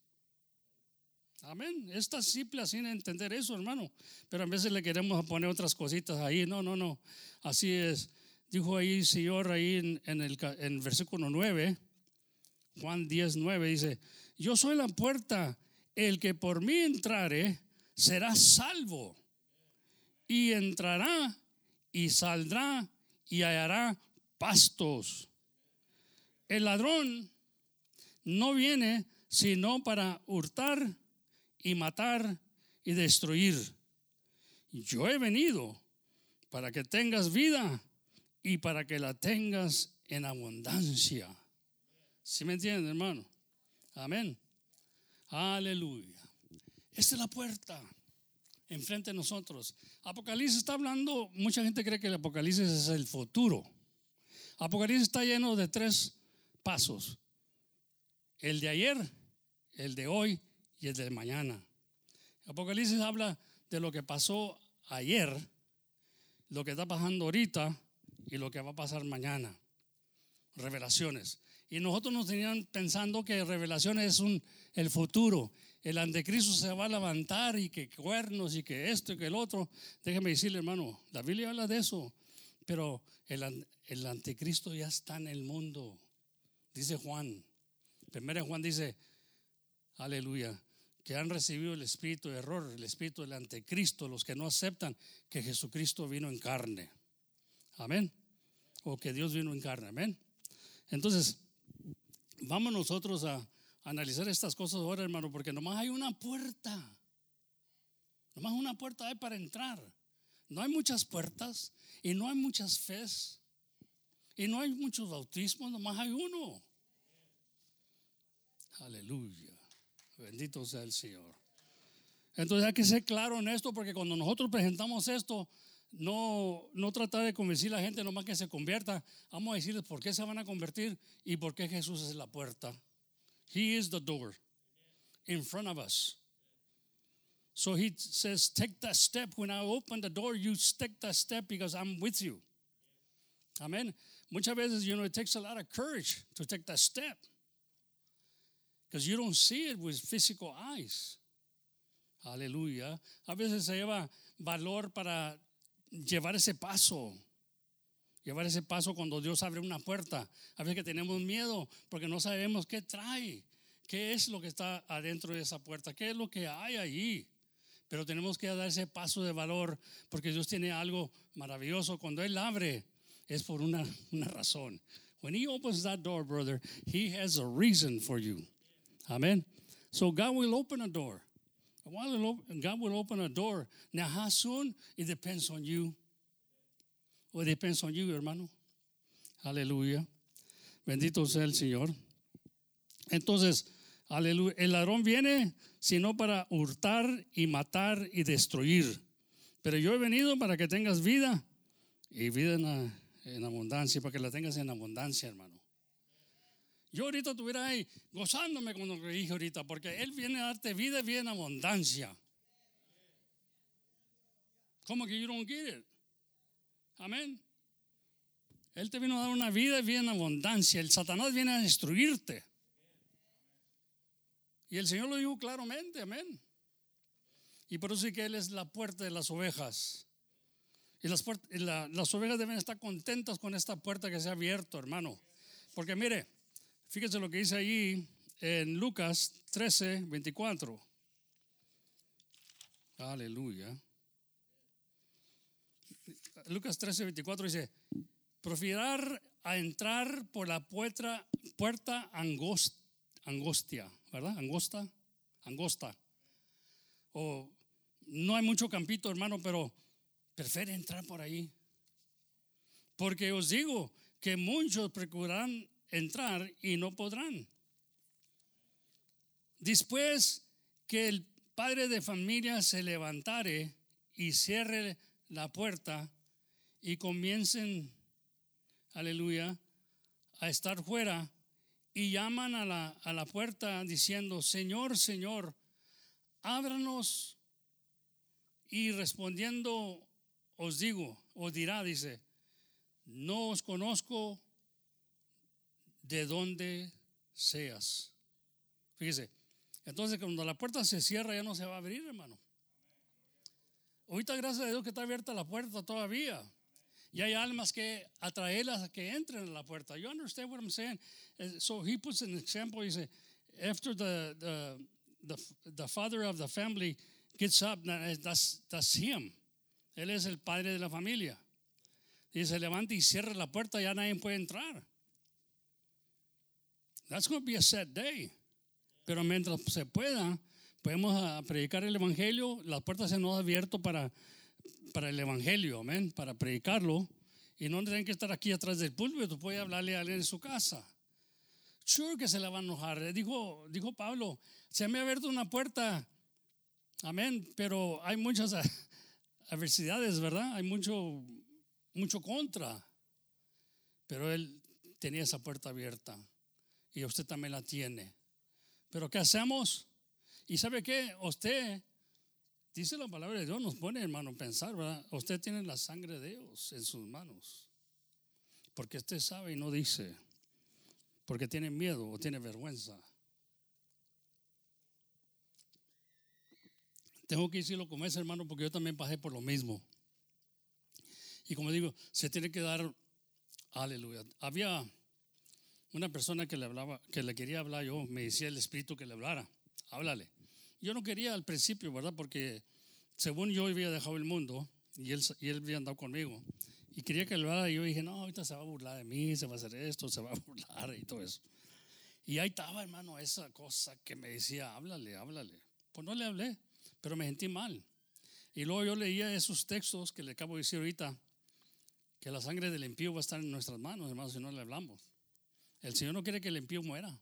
Amén. Es tan simple así entender eso, hermano. Pero a veces le queremos poner otras cositas ahí. No, no, no. Así es. Dijo ahí el Señor ahí en, el, en versículo 9, Juan 10, 9, dice, yo soy la puerta, el que por mí entrare será salvo. Y entrará y saldrá y hallará pastos. El ladrón no viene sino para hurtar y matar y destruir. Yo he venido para que tengas vida y para que la tengas en abundancia. ¿Sí me entienden, hermano? Amén. Aleluya. Esta es la puerta enfrente de nosotros. Apocalipsis está hablando, mucha gente cree que el Apocalipsis es el futuro. Apocalipsis está lleno de tres pasos. El de ayer, el de hoy y el de mañana. Apocalipsis habla de lo que pasó ayer, lo que está pasando ahorita y lo que va a pasar mañana. Revelaciones. Y nosotros nos tenían pensando que revelaciones es un, el futuro. El anticristo se va a levantar y que cuernos y que esto y que el otro. Déjeme decirle, hermano, la Biblia habla de eso. Pero el, el anticristo ya está en el mundo. Dice Juan. Primero Juan dice, aleluya, que han recibido el espíritu de error, el espíritu del anticristo, los que no aceptan que Jesucristo vino en carne. Amén. O que Dios vino en carne. Amén. Entonces, vamos nosotros a analizar estas cosas ahora, hermano, porque nomás hay una puerta. Nomás una puerta hay para entrar. No hay muchas puertas y no hay muchas fes y no hay muchos bautismos, nomás hay uno. Aleluya. Bendito sea el Señor. Entonces hay que ser claro en esto porque cuando nosotros presentamos esto, no, no tratar de convencer a la gente nomás que se convierta. Vamos a decirles por qué se van a convertir y por qué Jesús es la puerta. He is the door in front of us. So he says, Take that step. When I open the door, you take that step because I'm with you. Amen. Muchas veces, you know, it takes a lot of courage to take that step because you don't see it with physical eyes. Aleluya. A veces se lleva valor para llevar ese paso. Llevar ese paso cuando Dios abre una puerta. A veces que tenemos miedo porque no sabemos qué trae, qué es lo que está adentro de esa puerta, qué es lo que hay allí. Pero tenemos que dar ese paso de valor porque Dios tiene algo maravilloso. Cuando Él abre es por una, una razón. When He opens that door, brother, He has a reason for you. Amen. So God will open a door. God will open a door. Now, how soon? It depends on you. O depends on you, hermano. Aleluya. Bendito sea el Señor. Entonces, aleluya. El ladrón viene sino para hurtar y matar y destruir. Pero yo he venido para que tengas vida y vida en, en abundancia, para que la tengas en abundancia, hermano. Yo ahorita estuviera ahí gozándome con lo que dije ahorita, porque Él viene a darte vida y vida en abundancia. ¿Cómo que you don't get it? Amén. Él te vino a dar una vida y vida en abundancia. El Satanás viene a destruirte. Y el Señor lo dijo claramente, amén. Y por eso sí que Él es la puerta de las ovejas. Y las, las ovejas deben estar contentas con esta puerta que se ha abierto, hermano. Porque mire, Fíjese lo que dice allí en Lucas 13, 24. Aleluya. Lucas 13, 24 dice, profirar a entrar por la puerta, puerta angostia, ¿verdad? Angosta, angosta. O no hay mucho campito, hermano, pero prefiere entrar por ahí. Porque os digo que muchos procurarán entrar y no podrán. Después que el padre de familia se levantare y cierre la puerta y comiencen, aleluya, a estar fuera y llaman a la, a la puerta diciendo, Señor, Señor, ábranos. Y respondiendo, os digo, os dirá, dice, no os conozco de dónde seas. Fíjese, entonces cuando la puerta se cierra ya no se va a abrir, hermano. Ahorita gracias a Dios que está abierta la puerta todavía. Y hay almas que atraerlas a que entren a la puerta. You understand what I'm saying? Uh, So he puts an example. He said, after the, the, the, the father of the family gets up, that's, that's him. Él es el padre de la familia. Y se levanta y cierra la puerta, ya nadie puede entrar. That's going to be a sad day. Pero mientras se pueda, podemos ah, predicar el evangelio. Las puertas se nos han abierto para, para el evangelio, amén, para predicarlo. Y no tienen que estar aquí atrás del púlpito, puede hablarle a alguien en su casa. Sure que se la va a enojar. Dijo, dijo Pablo, se me ha abierto una puerta, amén, pero hay muchas [LAUGHS] adversidades, ¿verdad? Hay mucho, mucho contra. Pero él tenía esa puerta abierta y usted también la tiene. Pero ¿qué hacemos? Y sabe qué, usted, dice la palabra de Dios, nos pone hermano a pensar, ¿verdad? Usted tiene la sangre de Dios en sus manos. Porque usted sabe y no dice. Porque tiene miedo o tiene vergüenza. Tengo que decirlo como es, hermano, porque yo también pasé por lo mismo. Y como digo, se tiene que dar, aleluya. Había una persona que le hablaba, que le quería hablar yo, me decía el Espíritu que le hablara, háblale. Yo no quería al principio, ¿verdad? Porque según yo había dejado el mundo y él, y él había andado conmigo y quería que le hablara y yo dije, no, ahorita se va a burlar de mí, se va a hacer esto, se va a [LAUGHS] burlar y todo eso. Y ahí estaba, hermano, esa cosa que me decía, háblale, háblale. Pues no le hablé, pero me sentí mal. Y luego yo leía esos textos que le acabo de decir ahorita, que la sangre del impío va a estar en nuestras manos, hermano, si no le hablamos. El Señor no quiere que el impío muera.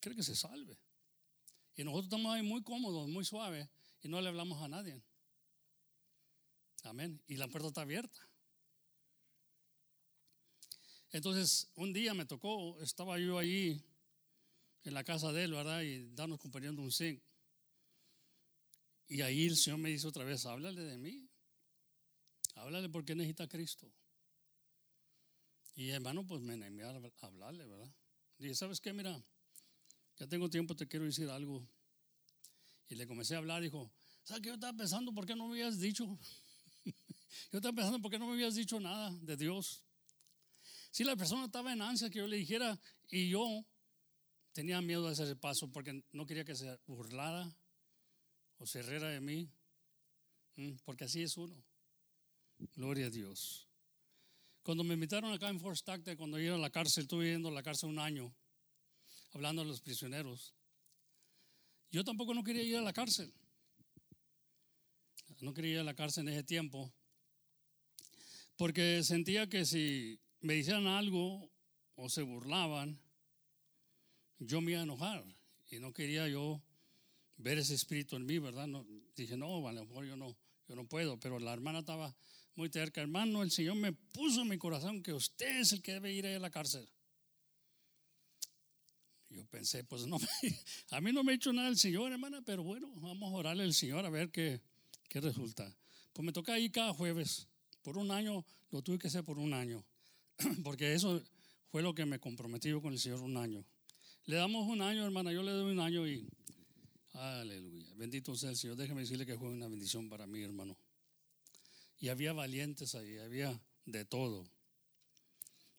Quiere que se salve. Y nosotros estamos ahí muy cómodos, muy suaves, y no le hablamos a nadie. Amén. Y la puerta está abierta. Entonces, un día me tocó, estaba yo ahí en la casa de él, ¿verdad? Y darnos compartiendo un zinc. Y ahí el Señor me dice otra vez, háblale de mí. Háblale porque necesita a Cristo. Y hermano, pues me animé a hablarle, ¿verdad? Dije, ¿sabes qué? Mira, ya tengo tiempo, te quiero decir algo. Y le comencé a hablar, dijo, ¿sabes qué? Yo estaba pensando, ¿por qué no me habías dicho? [LAUGHS] yo estaba pensando, ¿por qué no me habías dicho nada de Dios? Si la persona estaba en ansia que yo le dijera, y yo tenía miedo de hacer ese paso porque no quería que se burlara o se riera de mí, porque así es uno. Gloria a Dios. Cuando me invitaron acá en Fort Stockton, cuando iba a la cárcel, estuve yendo a la cárcel un año, hablando a los prisioneros. Yo tampoco no quería ir a la cárcel. No quería ir a la cárcel en ese tiempo. Porque sentía que si me decían algo o se burlaban, yo me iba a enojar. Y no quería yo ver ese espíritu en mí, ¿verdad? No, dije, no, a lo mejor yo no, yo no puedo. Pero la hermana estaba muy terca, hermano, el Señor me puso en mi corazón que usted es el que debe ir a la cárcel. Yo pensé, pues no, [LAUGHS] a mí no me ha hecho nada el Señor, hermana, pero bueno, vamos a orarle al Señor a ver qué, qué resulta. Pues me toca ir cada jueves. Por un año, lo tuve que hacer por un año, [CLEARS THROAT] porque eso fue lo que me comprometí con el Señor un año. Le damos un año, hermana, yo le doy un año y, aleluya, bendito sea el Señor. Déjeme decirle que fue una bendición para mí, hermano. Y había valientes ahí, había de todo.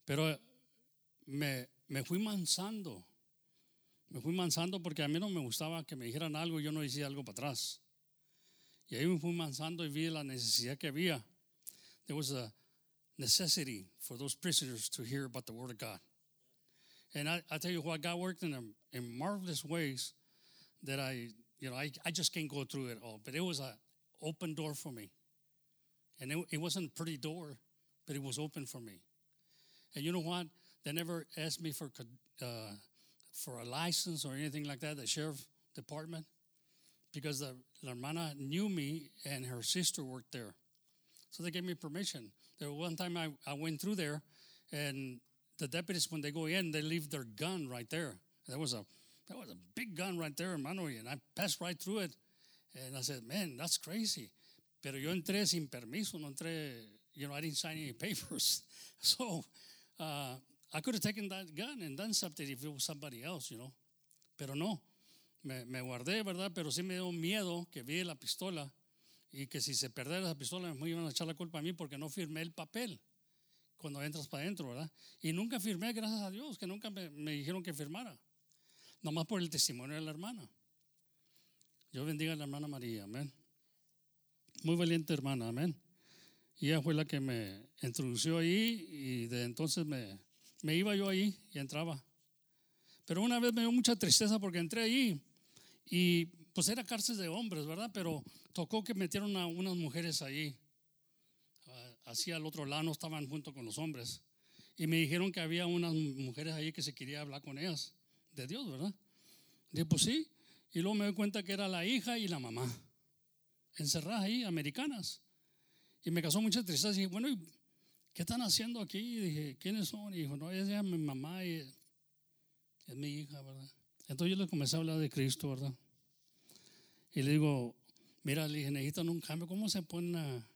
Pero me, me fui mansando. Me fui mansando porque a mí no me gustaba que me dijeran algo y yo no decía algo para atrás. Y ahí me fui mansando y vi la necesidad que había. There was a necessity for those prisoners to hear about the Word of God. And I, I tell you what, God worked in, a, in marvelous ways that I, you know, I just can't go through it all. But it was an open door for me. And it, it wasn't a pretty door, but it was open for me. And you know what? They never asked me for uh, for a license or anything like that, the sheriff department, because the la hermana knew me and her sister worked there. So they gave me permission. There one time I, I went through there, and the deputies, when they go in, they leave their gun right there. There was a that was a big gun right there, hermano, and I passed right through it. And I said, man, that's crazy. Pero yo entré sin permiso, no entré, you know, I didn't sign any papers. [LAUGHS] So uh, I could have taken that gun and done something if it was somebody else, you know. Pero no, me, me guardé, ¿verdad? Pero sí me dio miedo que vi la pistola y que si se perdiera la pistola me iban a echar la culpa a mí porque no firmé el papel cuando entras para adentro, ¿verdad? Y nunca firmé, gracias a Dios, que nunca me, me dijeron que firmara. Nomás por el testimonio de la hermana. Dios bendiga a la hermana María, amén. Muy valiente hermana, amén. Y ella fue la que me introdució ahí y de entonces me, me iba yo ahí y entraba. Pero una vez me dio mucha tristeza porque entré ahí y pues era cárcel de hombres, ¿verdad? Pero tocó que metieron a unas mujeres ahí. Así al otro lado no estaban junto con los hombres. Y me dijeron que había unas mujeres ahí que se quería hablar con ellas de Dios, ¿verdad? Dije, pues sí. Y luego me doy cuenta que era la hija y la mamá, encerradas ahí, americanas. Y me causó mucha tristeza. Y dije, bueno, ¿qué están haciendo aquí? Y dije, ¿quiénes son? Y dijo, no, ella es mi mamá y es mi hija, ¿verdad? Entonces yo le comencé a hablar de Cristo, ¿verdad? Y le digo, mira, le dije, necesitan un cambio. ¿Cómo se ponen a.?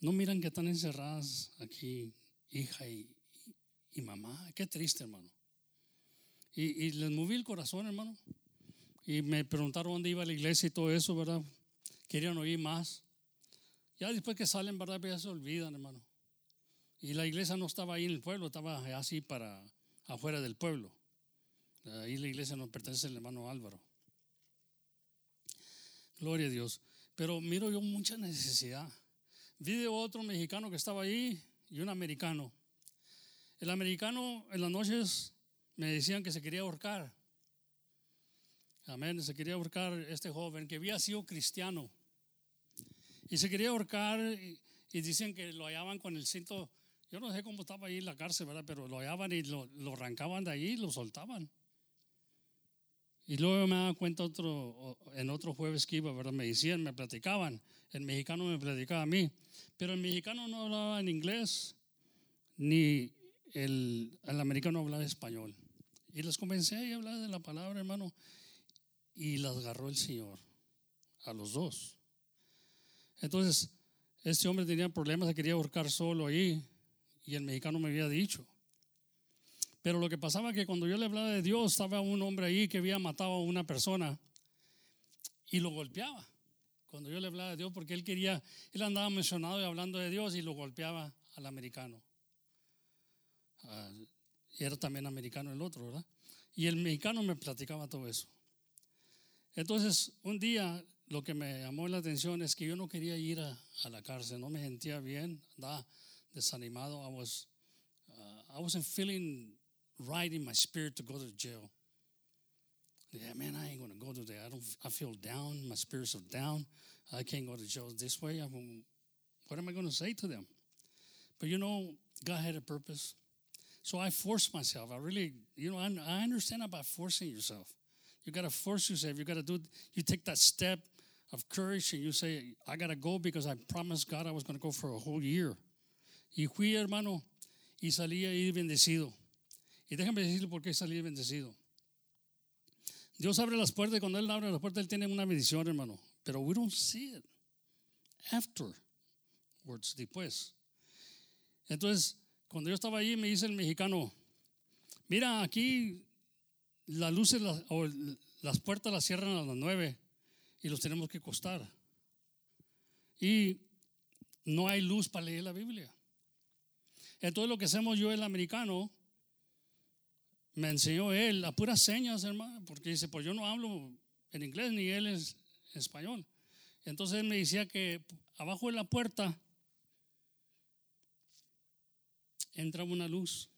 No miran que están encerradas aquí, hija y, y mamá. Qué triste, hermano. Y, y, les moví el corazón, hermano. Y me preguntaron dónde iba la iglesia y todo eso, ¿verdad? Querían oír más. Ya después que salen, ¿verdad? Ya se olvidan, hermano. Y la iglesia no estaba ahí en el pueblo, estaba así para afuera del pueblo. Ahí la iglesia nos pertenece al hermano Álvaro. Gloria a Dios. Pero miro yo mucha necesidad. Vi de otro mexicano que estaba ahí y un americano. El americano en las noches me decían que se quería ahorcar. Amén, se quería ahorcar este joven que había sido cristiano. Y se quería ahorcar y, y dicen que lo hallaban con el cinto. Yo no sé cómo estaba ahí en la cárcel, ¿verdad? Pero lo hallaban y lo, lo arrancaban de ahí y lo soltaban. Y luego me daba cuenta otro, en otro jueves que iba, ¿verdad? Me decían, me platicaban. El mexicano me platicaba a mí. Pero el mexicano no hablaba en inglés, ni el, el americano hablaba español. Y les comencé a hablar de la palabra, hermano. Y las agarró el Señor, a los dos. Entonces, este hombre tenía problemas, se quería ahorcar solo ahí. Y el mexicano me había dicho. Pero lo que pasaba es que cuando yo le hablaba de Dios, estaba un hombre ahí que había matado a una persona y lo golpeaba. Cuando yo le hablaba de Dios, porque él quería, él andaba mencionado y hablando de Dios y lo golpeaba al americano. Uh, era también americano el otro, ¿verdad? Y el mexicano me platicaba todo eso. Entonces, un día lo que me llamó la atención es que yo no quería ir a, a la cárcel, no me sentía bien, andaba desanimado. I was, uh, I wasn't feeling right in my spirit to go to jail. Yeah, man, I ain't gonna go to there. I don't. I feel down. My spirits are down. I can't go to jail this way. I mean, what am I to say to them? But you know, God had a purpose. So I forced myself. I really, you know, I, I understand about forcing yourself. You got to force yourself. You got to do. You take that step of courage and you say, I got to go because I promised God I was going to go for a whole year. Y fui, hermano, y salí ahí bendecido. Y déjame decirle por qué salí bendecido. Dios abre las puertas y cuando Él abre las puertas, Él tiene una bendición, hermano. Pero we don't see it afterwards, después. Entonces, cuando yo estaba allí, me dice el mexicano, mira, aquí las luces o las puertas las cierran a las nueve y los tenemos que costar. Y no hay luz para leer la Biblia. Entonces lo que hacemos yo, el americano, me enseñó él a puras señas, hermano, porque dice, pues yo no hablo en inglés ni él es español. Entonces él me decía que abajo de la puerta entraba una luz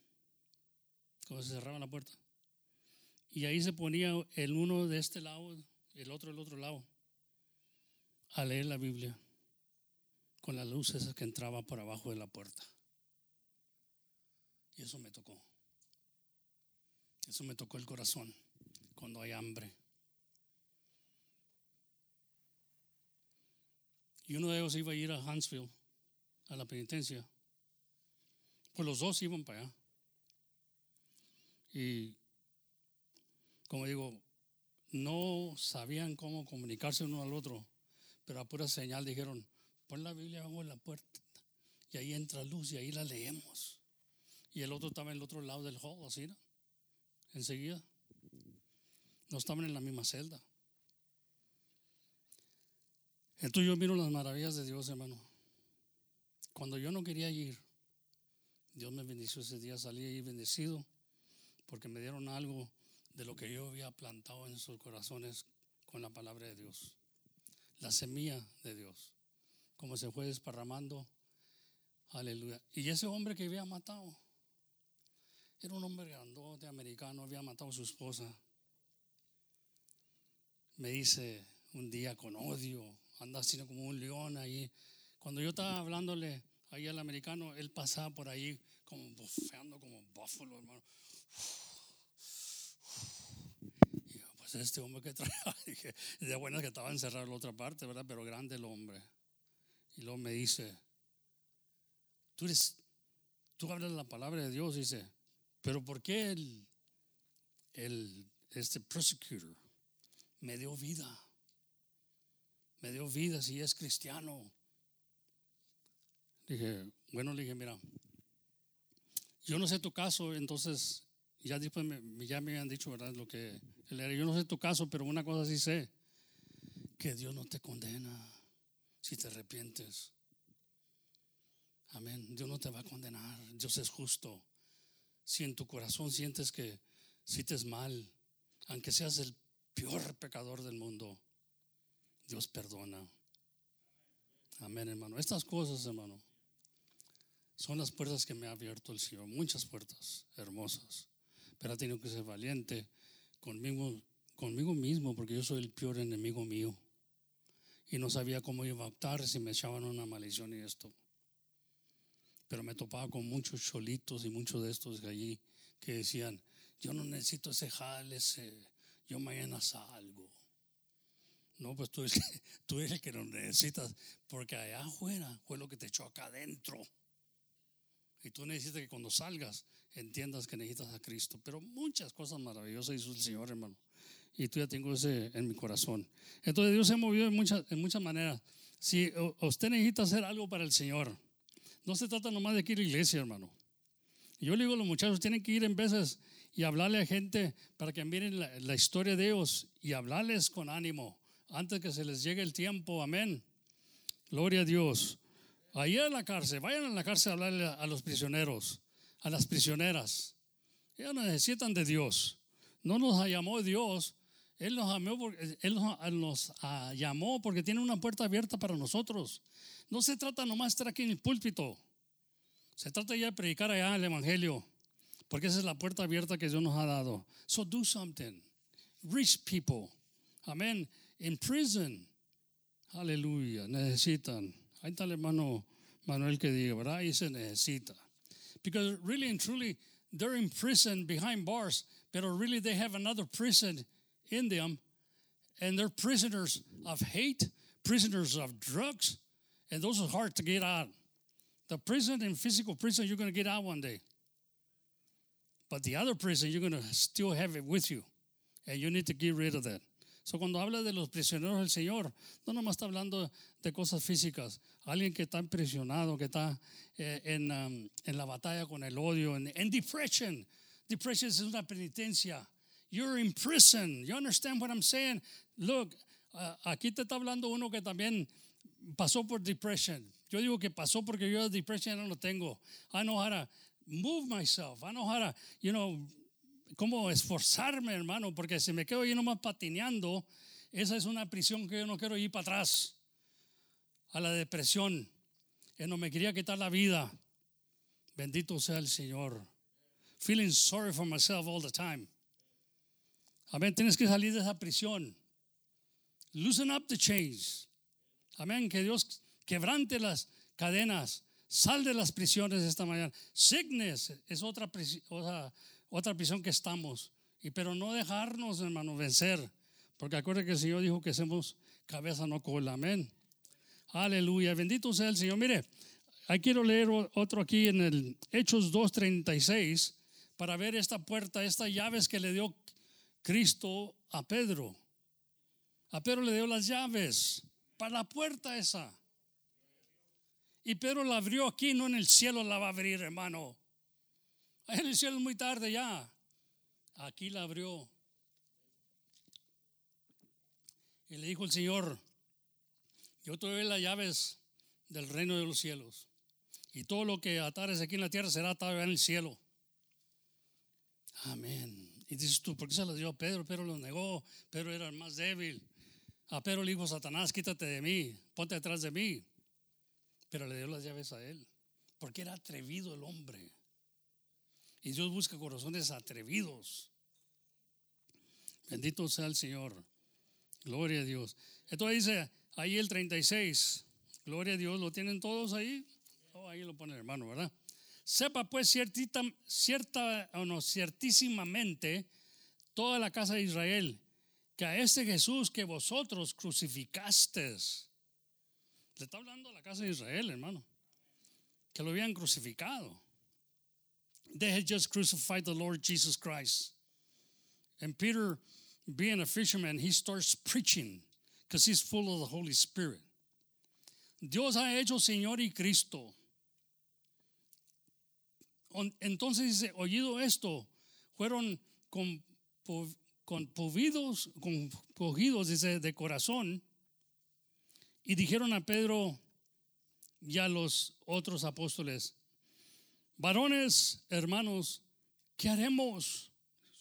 cuando se cerraba la puerta. Y ahí se ponía el uno de este lado, el otro del otro lado, a leer la Biblia con las luces que entraba por abajo de la puerta. Y eso me tocó. Eso me tocó el corazón cuando hay hambre. Y uno de ellos iba a ir a Huntsville, a la penitencia. Pues los dos iban para allá. Y como digo, no sabían cómo comunicarse uno al otro, pero a pura señal dijeron, pon la Biblia bajo la puerta y ahí entra luz y ahí la leemos. Y el otro estaba en el otro lado del hall, así, ¿no? enseguida. No estaban en la misma celda. Entonces yo miro las maravillas de Dios, hermano. Cuando yo no quería ir, Dios me bendició ese día, salí ahí bendecido, porque me dieron algo de lo que yo había plantado en sus corazones con la palabra de Dios. La semilla de Dios, como se fue desparramando. Aleluya. Y ese hombre que había matado, era un hombre grandote, americano, había matado a su esposa. Me dice un día con odio, anda así como un león ahí. Cuando yo estaba hablándole ahí al americano, él pasaba por ahí como bufeando como búfalo, hermano. Y pues este hombre que [LAUGHS] trae, dije, de buena que estaba encerrado en la otra parte, ¿verdad? Pero grande el hombre. Y luego me dice, tú eres, tú hablas la palabra de Dios, dice, pero ¿por qué el, el, este persecutor me dio vida? Me dio vida si es cristiano. Dije, bueno, le dije, mira, yo no sé tu caso, entonces ya después me, ya me han dicho, ¿verdad? Lo que yo no sé tu caso, pero una cosa sí sé, que Dios no te condena si te arrepientes. Amén. Dios no te va a condenar. Dios es justo. Si en tu corazón sientes que sientes mal, aunque seas el peor pecador del mundo, Dios perdona. Amén, hermano. Estas cosas, hermano, son las puertas que me ha abierto el Señor. Muchas puertas hermosas. Pero ha tenido que ser valiente conmigo, conmigo mismo, porque yo soy el peor enemigo mío. Y no sabía cómo iba a optar si me echaban una maldición y esto. Pero me topaba con muchos cholitos y muchos de estos de allí que decían, yo no necesito ese jale, ese, yo mañana salgo. No, pues tú [LAUGHS] tú eres el que lo necesitas, porque allá afuera fue lo que te echó acá adentro. Y tú necesitas que cuando salgas entiendas que necesitas a Cristo. Pero muchas cosas maravillosas hizo el Señor, hermano. Y tú ya tengo ese en mi corazón. Entonces Dios se ha movido en muchas, en muchas maneras. Si usted necesita hacer algo para el Señor, no se trata nomás de ir a la iglesia, hermano. Yo le digo a los muchachos, tienen que ir en veces y hablarle a gente para que miren la, historia de ellos y hablarles con ánimo antes que se les llegue el tiempo. Amén. Gloria a Dios. Ahí en la cárcel, vayan a la cárcel a hablarle a los prisioneros, a las prisioneras. Ellos necesitan de Dios. No nos llamó Dios, Él nos, llamó porque, Él nos, llamó porque tiene una puerta abierta para nosotros. No se trata nomás de estar aquí en el púlpito. Se trata ya de predicar allá el Evangelio. Porque esa es la puerta abierta que Dios nos ha dado. So do something. Reach people. Amén. In prison. Aleluya. Necesitan. Ahí está el hermano Manuel que diga, ¿verdad? Ahí se necesita. Because really and truly, they're in prison behind bars, but really they have another prison in them. And they're prisoners of hate, prisoners of drugs, and those are hard to get out. The prison and physical prison, you're going to get out one day. But the other prison, you're going to still have it with you. And you need to get rid of that. So, cuando habla de los prisioneros del Señor, no nomás está hablando de cosas físicas. Alguien que está impresionado, que está eh, en, um, en, la batalla con el odio, en, en depression. Depression es una penitencia. You're in prison. You understand what I'm saying? Look, uh, aquí te está hablando uno que también pasó por depression. Yo digo que pasó porque yo depression no lo tengo. I know how to move myself. I know how to, you know, cómo esforzarme, hermano, porque si me quedo ahí nomás patineando, esa es una prisión que yo no quiero ir para atrás. A la depresión. Que no me quería quitar la vida. Bendito sea el Señor. Feeling sorry for myself all the time. Amén. Tienes que salir de esa prisión. Loosen up the chains. Amén. Que Dios quebrante las cadenas. Sal de las prisiones esta mañana. Sickness es otra, otra, otra prisión que estamos. Y pero no dejarnos, hermano, vencer. Porque acuérdense que el Señor dijo que somos cabeza, no cola. Amén. Aleluya. Bendito sea el Señor. Mire, ahí quiero leer otro aquí en el Hechos 2.36 para ver esta puerta, estas llaves que le dio Cristo a Pedro. A Pedro le dio las llaves para la puerta esa. Y Pedro la abrió aquí, no en el cielo la va a abrir, hermano. En el cielo es muy tarde ya. Aquí la abrió. Y le dijo el Señor, yo te doy las llaves del reino de los cielos. Y todo lo que atares aquí en la tierra será atado en el cielo. Amén. Y dices tú, ¿por qué se lo dio a Pedro? Pedro lo negó. Pedro era el más débil. A Pedro le dijo Satanás, quítate de mí, ponte detrás de mí. Pero le dio las llaves a él. Porque era atrevido el hombre. Y Dios busca corazones atrevidos. Bendito sea el Señor. Gloria a Dios. Entonces dice ahí el 36. Gloria a Dios. ¿Lo tienen todos ahí? Oh, ahí lo pone el hermano, ¿verdad? Sepa pues ciertita, cierta o no, ciertísimamente toda la casa de Israel que a este Jesús que vosotros crucificasteis. Le está hablando a la casa de Israel, hermano. Que lo habían crucificado. They had just crucified the Lord Jesus Christ. And Peter, being a fisherman, he starts preaching because he's full of the Holy Spirit. Dios ha hecho Señor y Cristo. Entonces dice, oído esto, fueron con, con cogidos dice, de corazón y dijeron a Pedro y a los otros apóstoles, varones, hermanos, ¿qué haremos?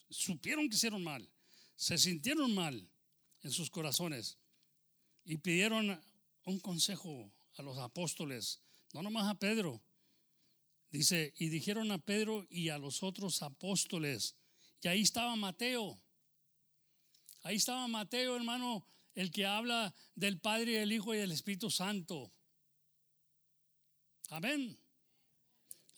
Supieron que hicieron mal, se sintieron mal en sus corazones y pidieron un consejo a los apóstoles, no nomás a Pedro, Dice, y dijeron a Pedro y a los otros apóstoles, y ahí estaba Mateo. Ahí estaba Mateo, hermano, el que habla del Padre, del Hijo y del Espíritu Santo. Amén.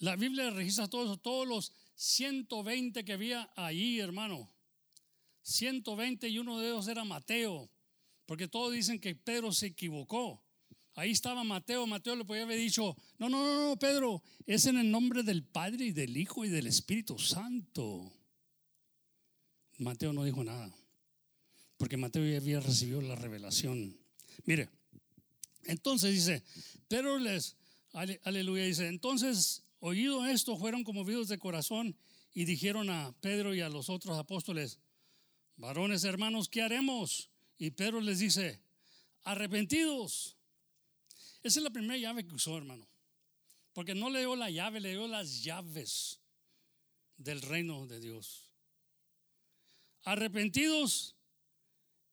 La Biblia registra todo eso, todos los 120 que había ahí, hermano. 120 y uno de ellos era Mateo, porque todos dicen que Pedro se equivocó. Ahí estaba Mateo. Mateo le podía haber dicho, no, no, no, no, Pedro, es en el nombre del Padre y del Hijo y del Espíritu Santo. Mateo no dijo nada, porque Mateo ya había recibido la revelación. Mire, entonces dice, Pedro les, aleluya, dice, entonces oído esto, fueron conmovidos de corazón y dijeron a Pedro y a los otros apóstoles, varones hermanos, ¿qué haremos? Y Pedro les dice, arrepentidos esa es la primera llave que usó, hermano. Porque no le dio la llave, le dio las llaves del reino de Dios. Arrepentidos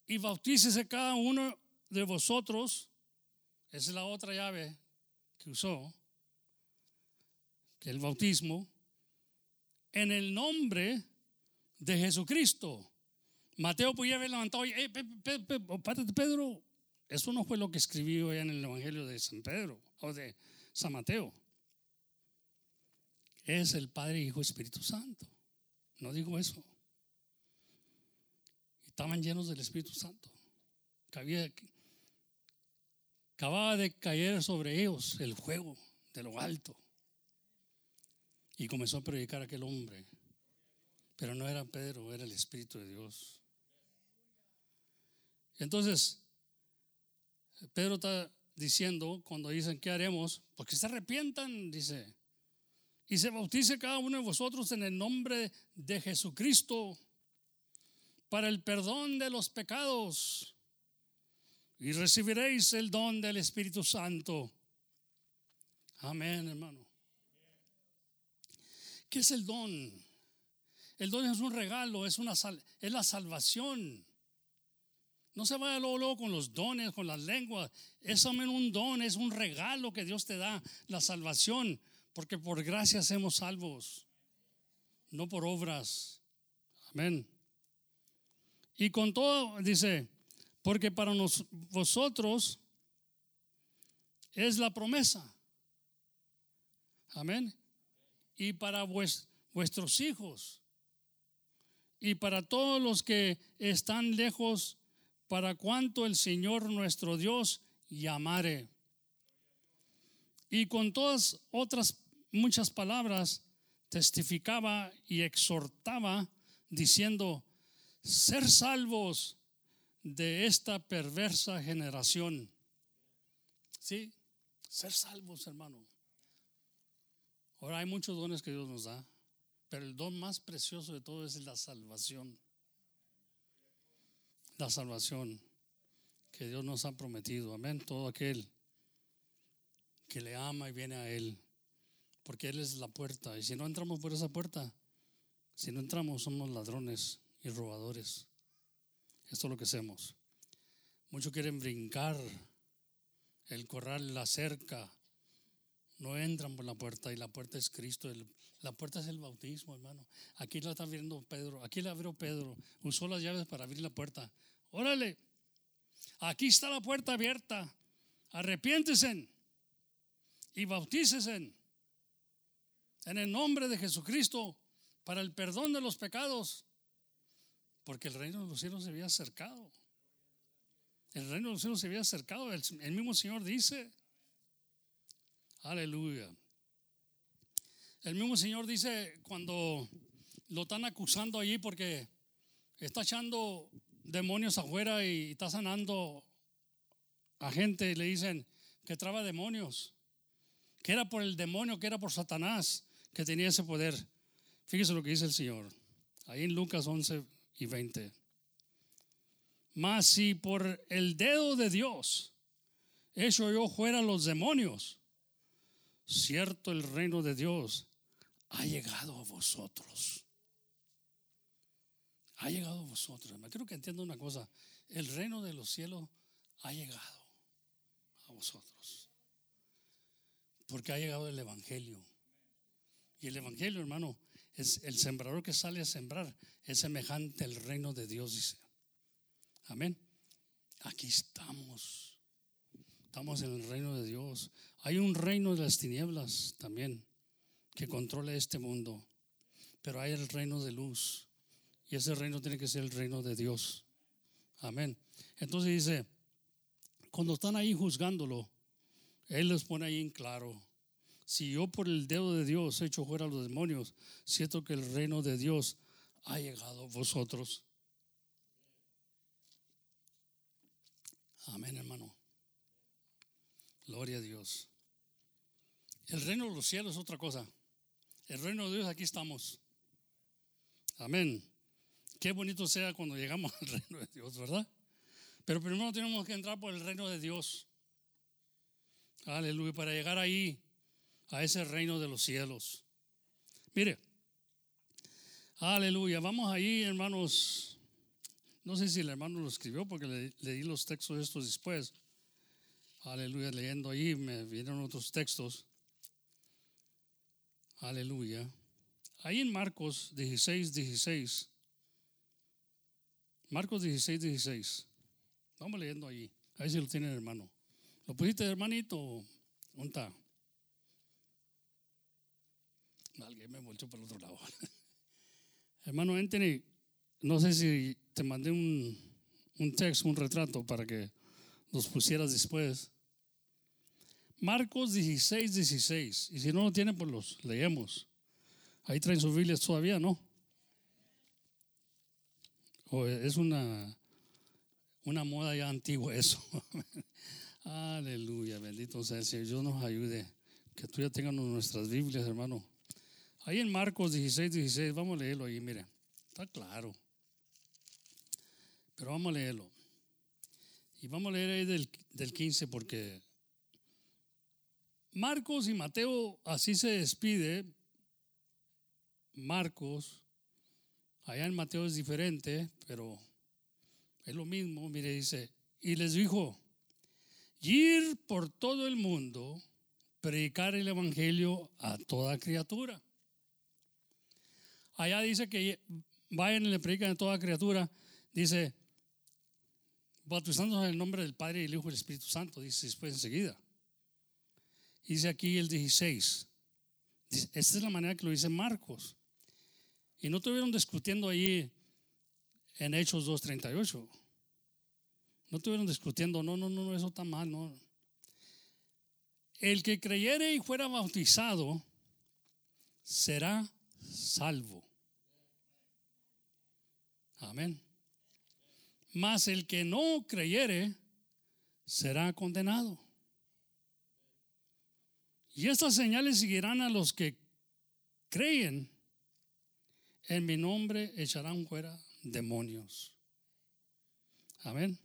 y bautícese cada uno de vosotros. Esa es la otra llave que usó, que el bautismo, en el nombre de Jesucristo. Mateo podía haber levantado, hey, Pedro, eso no fue lo que escribió en el Evangelio de San Pedro o de San Mateo. Es el Padre, Hijo, Espíritu Santo. No digo eso. Estaban llenos del Espíritu Santo. acababa de caer sobre ellos el fuego de lo alto. Y comenzó a predicar aquel hombre. Pero no era Pedro, era el Espíritu de Dios. Entonces, Pedro está diciendo, cuando dicen, ¿qué haremos? Porque se arrepientan, dice. Y se bautice cada uno de vosotros en el nombre de Jesucristo para el perdón de los pecados. Y recibiréis el don del Espíritu Santo. Amén, hermano. ¿Qué es el don? El don es un regalo, es, una, es la salvación. No se vaya luego, con los dones, con las lenguas. Es un don, es un regalo que Dios te da, la salvación, porque por gracia somos salvos, no por obras. Amén. Y con todo, dice, porque para nos, vosotros es la promesa. Amén. Y para vuestros hijos. Y para todos los que están lejos para cuanto el Señor nuestro Dios llamare. Y con todas otras muchas palabras testificaba y exhortaba diciendo, ser salvos de esta perversa generación. ¿Sí? Ser salvos, hermano. Ahora hay muchos dones que Dios nos da, pero el don más precioso de todo es la salvación. La salvación que Dios nos ha prometido. Amén. Todo aquel que le ama y viene a Él, porque Él es la puerta. Y si no entramos por esa puerta, si no entramos somos ladrones y robadores. Esto es lo que hacemos. Muchos quieren brincar el corral, la cerca. No entran por la puerta y la puerta es Cristo. la puerta es el bautismo, hermano. Aquí la está viendo Pedro. Aquí la abrió Pedro. Usó las llaves para abrir la puerta. Órale. Aquí está la puerta abierta. Arrepiéntese y bautícesen en el nombre de Jesucristo para el perdón de los pecados, porque el reino de los cielos se había acercado. El reino de los cielos se había acercado. El, mismo Señor dice, aleluya. El mismo Señor dice cuando lo están acusando allí porque está echando demonios afuera y está sanando a gente y le dicen que traba demonios, que era por el demonio, que era por Satanás que tenía ese poder. Fíjese lo que dice el Señor, ahí en Lucas 11 y 20. Mas si por el dedo de Dios hecho yo fuera los demonios, cierto el reino de Dios ha llegado a vosotros. Ha llegado a vosotros. Me quiero que entienda una cosa. El reino de los cielos ha llegado a vosotros. Porque ha llegado el Evangelio. Y el Evangelio, hermano, es el sembrador que sale a sembrar. Es semejante al reino de Dios. Amén. Aquí estamos. Estamos en el reino de Dios. Hay un reino de las tinieblas también que controla este mundo. Pero hay el reino de luz. Y ese reino tiene que ser el reino de Dios. Amén. Entonces dice, cuando están ahí juzgándolo, Él les pone ahí en claro. Si yo por el dedo de Dios he hecho fuera a los demonios, siento que el reino de Dios ha llegado a vosotros. Amén, hermano. Gloria a Dios. El reino de los cielos es otra cosa. El reino de Dios, aquí estamos. Amén. Qué bonito sea cuando llegamos [LAUGHS] al reino de Dios, ¿verdad? Pero primero tenemos que entrar por el reino de Dios. Aleluya, para llegar ahí, a ese reino de los cielos. Mire, aleluya, vamos ahí, hermanos no sé si el hermano lo escribió porque le, leí los textos estos después. Aleluya, leyendo ahí me vienen otros textos. Aleluya. Ahí en Marcos 16, 16. Marcos 16, 16. Vamos leyendo ahí. Ahí si lo tiene el hermano. ¿Lo pusiste, hermanito? ¿Dónde está? Alguien me volvió para el otro lado. [LAUGHS] hermano Anthony, no sé si te mandé un, un texto, un retrato para que los pusieras después. Marcos 16, 16. Y si no lo tienen, pues los leemos. Ahí traen sus Biblias todavía, ¿no? O es una, una moda ya antigua eso. [LAUGHS] Aleluya, bendito sea el Señor. Dios nos ayude. Que tú ya tengas nuestras Biblias, hermano. Ahí en Marcos 16, 16, vamos a leerlo ahí, mire. Está claro. Pero vamos a leerlo. Y vamos a leer ahí del, del 15 porque Marcos y Mateo así se despide. Marcos, allá en Mateo es diferente, pero es lo mismo. Mire, dice, y les dijo, ir por todo el mundo, predicar el Evangelio a toda criatura. Allá dice que vayan y le predican a toda criatura. Dice, bautizándose en el nombre del Padre, y el Hijo y el Espíritu Santo, dice después enseguida. Dice aquí el 16. esta es la manera que lo dice Marcos. Y no estuvieron discutiendo ahí en Hechos 2.38. No estuvieron discutiendo, no, no, no, eso está mal, no. El que creyere y fuera bautizado será salvo. Amén. mas el que no creyere será condenado. Y estas señales seguirán a los que creen. En mi nombre echarán fuera demonios. Amén.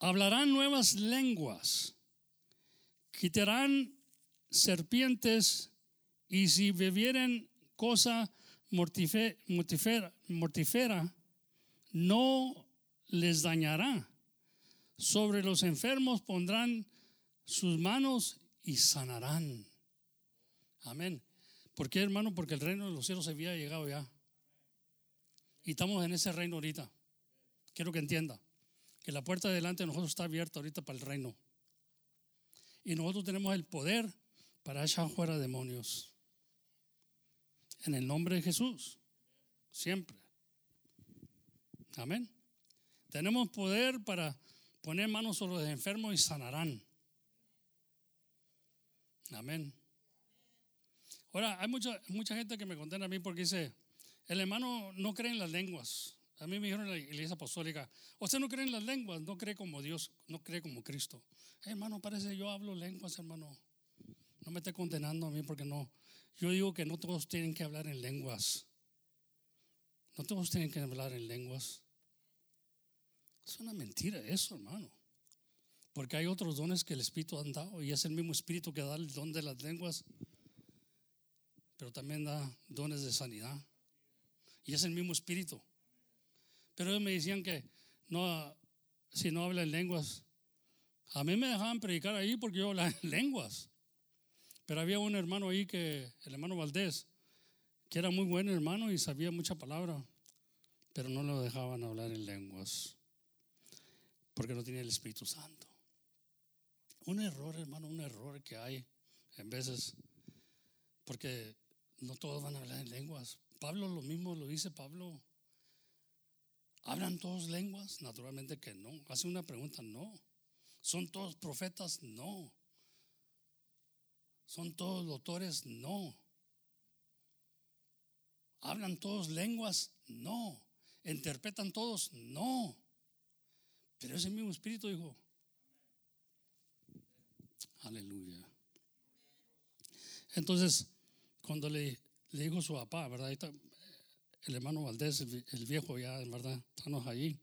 Hablarán nuevas lenguas. Quitarán serpientes y si bebieren cosa mortífera, mortífera, no les dañará. Sobre los enfermos pondrán sus manos y sanarán. Amén. ¿Por qué, hermano? Porque el reino de los cielos había llegado ya. Y estamos en ese reino ahorita. Quiero que entienda que la puerta delante de nosotros está abierta ahorita para el reino. Y nosotros tenemos el poder para echar fuera demonios. En el nombre de Jesús. Siempre. Amén. Tenemos poder para poner manos sobre los enfermos y sanarán. Amén. Ahora, hay mucha, mucha gente que me condena a mí porque dice, el hermano no cree en las lenguas. A mí me dijeron en la iglesia apostólica, usted no cree en las lenguas, no cree como Dios, no cree como Cristo. hermano, parece yo hablo lenguas, hermano. No me esté condenando a mí porque no. Yo digo que no todos tienen que hablar en lenguas. No todos tienen que hablar en lenguas. Es una mentira eso, hermano. Porque hay otros dones que el Espíritu ha dado y es el mismo Espíritu que da el don de las lenguas, pero también da dones de sanidad. Y es el mismo Espíritu. Pero ellos me decían que si no habla en lenguas, a mí me dejaban predicar ahí porque yo hablaba en [LAUGHS] lenguas. Pero había un hermano ahí que, el hermano Valdés, que era muy buen hermano y sabía mucha palabra, pero no lo dejaban hablar en lenguas porque no tenía el Espíritu Santo. Un error, hermano, un error que hay en veces, porque no todos van a hablar en lenguas. Pablo lo mismo lo dice Pablo. ¿Hablan todos lenguas? Naturalmente que no. Hace una pregunta, no. ¿Son todos profetas? No. ¿Son todos doctores? No. ¿Hablan todos lenguas? No. ¿Interpretan todos? No. Pero ese mismo espíritu dijo, Aleluya. Entonces, cuando le, dijo su papá, ¿verdad? El hermano Valdés, el, viejo ya, verdad, estamos allí.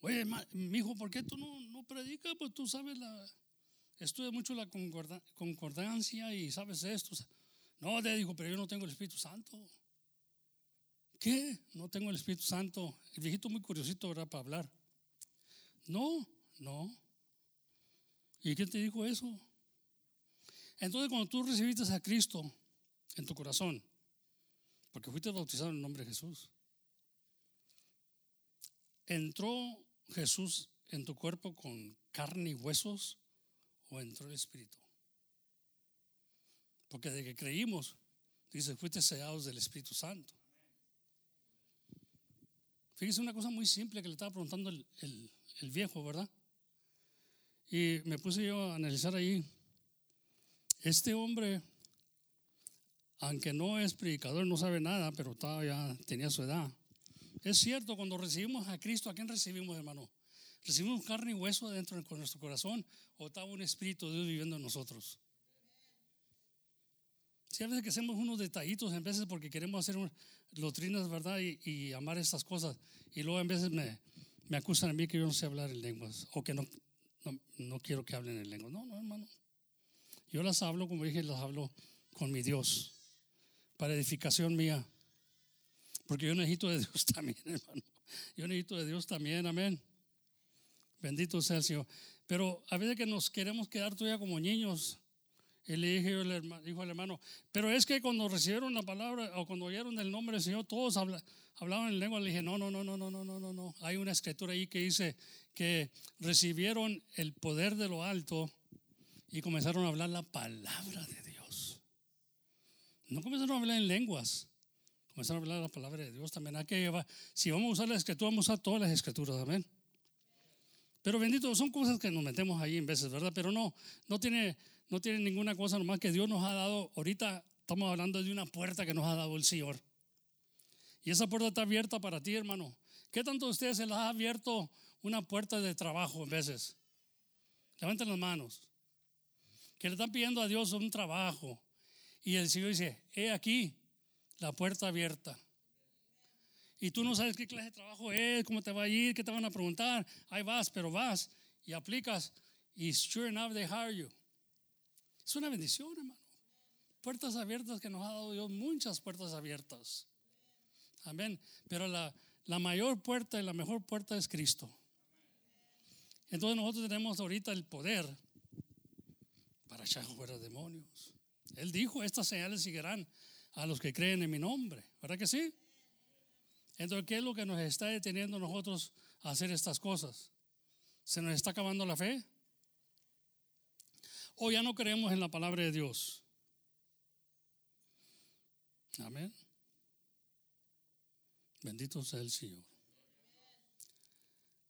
Oye, mi hijo, ¿por qué tú no, no predicas? Pues tú sabes, la, mucho la concordancia y sabes esto. No, le dijo, pero yo no tengo el Espíritu Santo. ¿Qué? No tengo el Espíritu Santo. El viejito muy curiosito, ¿verdad? Para hablar. No, no. ¿Y quién te dijo eso? Entonces cuando tú recibiste a Cristo en tu corazón, porque fuiste bautizado en el nombre de Jesús, ¿entró Jesús en tu cuerpo con carne y huesos o entró el Espíritu? Porque de que creímos, dice, fuiste sellados del Espíritu Santo. Fíjese una cosa muy simple que le estaba preguntando el, el viejo, ¿verdad? Y me puse yo a analizar ahí. Este hombre, aunque no es predicador, no sabe nada, pero todavía tenía su edad. Es cierto, cuando recibimos a Cristo, ¿a quién recibimos, hermano? ¿Recibimos carne y hueso dentro de nuestro corazón o estaba un Espíritu de Dios viviendo en nosotros? Si a veces que hacemos unos detallitos, en veces porque queremos hacer doctrinas, ¿verdad? Y, y, amar estas cosas. Y luego en veces me, me acusan a mí que yo no sé hablar en lenguas o que no, no, quiero que hablen en lenguas. No, no, hermano. Yo las hablo, como dije, las hablo con mi Dios, para edificación mía. Porque yo necesito de Dios [LAUGHS] también, hermano. Yo necesito de Dios también, amén. Bendito sea el Señor. Pero a veces que nos queremos quedar todavía como niños. Y le dije yo, dijo al hermano, pero es que cuando recibieron la palabra o cuando oyeron el nombre del Señor, todos hablan hablaban en lengua, le dije, no, no, no, no, no, no, no, no, no. Hay una escritura ahí que dice que recibieron el poder de lo alto y comenzaron a hablar la palabra de Dios. No comenzaron a hablar en lenguas, comenzaron a hablar la palabra de Dios también. Hay si vamos a usar la escritura, vamos a usar todas las escrituras, amén. Pero bendito, son cosas que nos metemos ahí en veces, ¿verdad? Pero no, no tiene, no tiene ninguna cosa nomás que Dios nos ha dado. Ahorita estamos hablando de una puerta que nos ha dado el Señor. Y esa puerta está abierta para ti, hermano. ¿Qué tanto a ustedes se les ha abierto una puerta de trabajo en veces? Levanten las manos. Que le están pidiendo a Dios un trabajo. Y el Señor dice, he aquí la puerta abierta. Y tú no sabes qué clase de trabajo es, cómo te va a ir, qué te van a preguntar. Ahí vas, pero vas y aplicas. Y sure enough, they hire you. Es una bendición, hermano. Puertas abiertas que nos ha dado Dios, muchas puertas abiertas. Amén. Pero la, la mayor puerta y la mejor puerta es Cristo. Entonces nosotros tenemos ahorita el poder para echar fuera demonios. Él dijo, estas señales seguirán a los que creen en mi nombre. ¿Verdad que sí? Entonces, ¿qué es lo que nos está deteniendo nosotros a hacer estas cosas? ¿Se nos está acabando la fe? ¿O ya no creemos en la palabra de Dios? Amén. Bendito sea el Señor.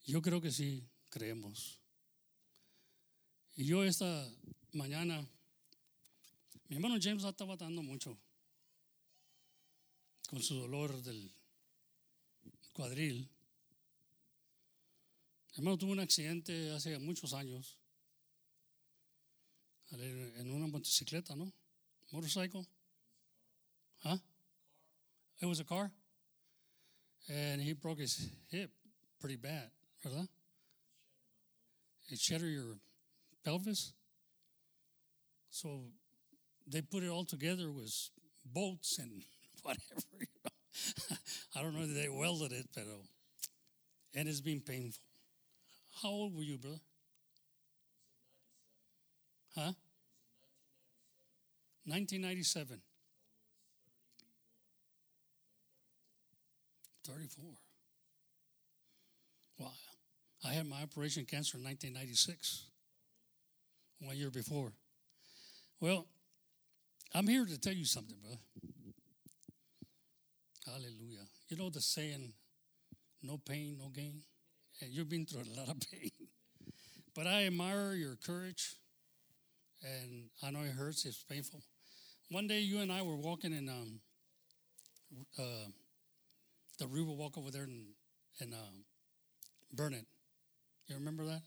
Yo creo que sí creemos. Y yo esta mañana, mi hermano James está batando mucho con su dolor del cuadril. Mi hermano tuvo un accidente hace muchos años en una motocicleta, ¿no? Motorcycle. Huh? It was a car. And he broke his hip pretty bad, ¿verdad? It shattered your pelvis. So they put it all together with bolts and [LAUGHS] whatever. You know? [LAUGHS] I don't know if they welded it, but oh. and it's been painful. How old were you, brother? Huh? 1997. 34. Wow. I had my operation cancer in 1996, one year before. Well, I'm here to tell you something, brother. Hallelujah. You know the saying, no pain, no gain? And you've been through a lot of [LAUGHS] pain. But I admire your courage, and I know it hurts, it's painful. One day you and I were walking in um, uh, the river walk over there and, in uh, Burnett. You remember that?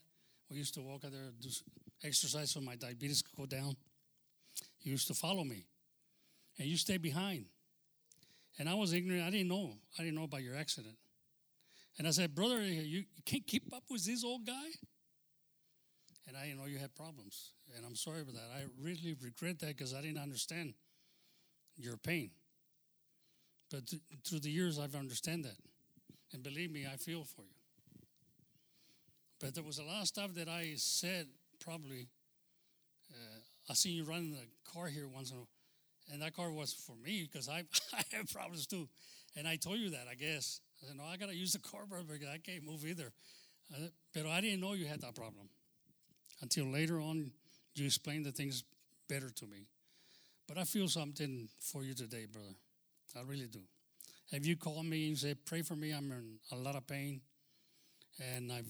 We used to walk out there, do exercise so my diabetes could go down. You used to follow me, and you stayed behind. And I was ignorant. I didn't know. I didn't know about your accident. And I said, Brother, you, you can't keep up with this old guy? And I didn't know you had problems. And I'm sorry for that. I really regret that because I didn't understand your pain. But th- through the years, I've understand that. And believe me, I feel for you. But there was a lot of stuff that I said probably. Uh, I seen you running the car here once in a while. And that car was for me because I, [LAUGHS] I have problems too. And I told you that, I guess. I said, no, I got to use the car because I can't move either. But I didn't know you had that problem until later on you explained the things better to me. But I feel something for you today, brother. I really do. Have you called me and said, pray for me, I'm in a lot of pain. And I've,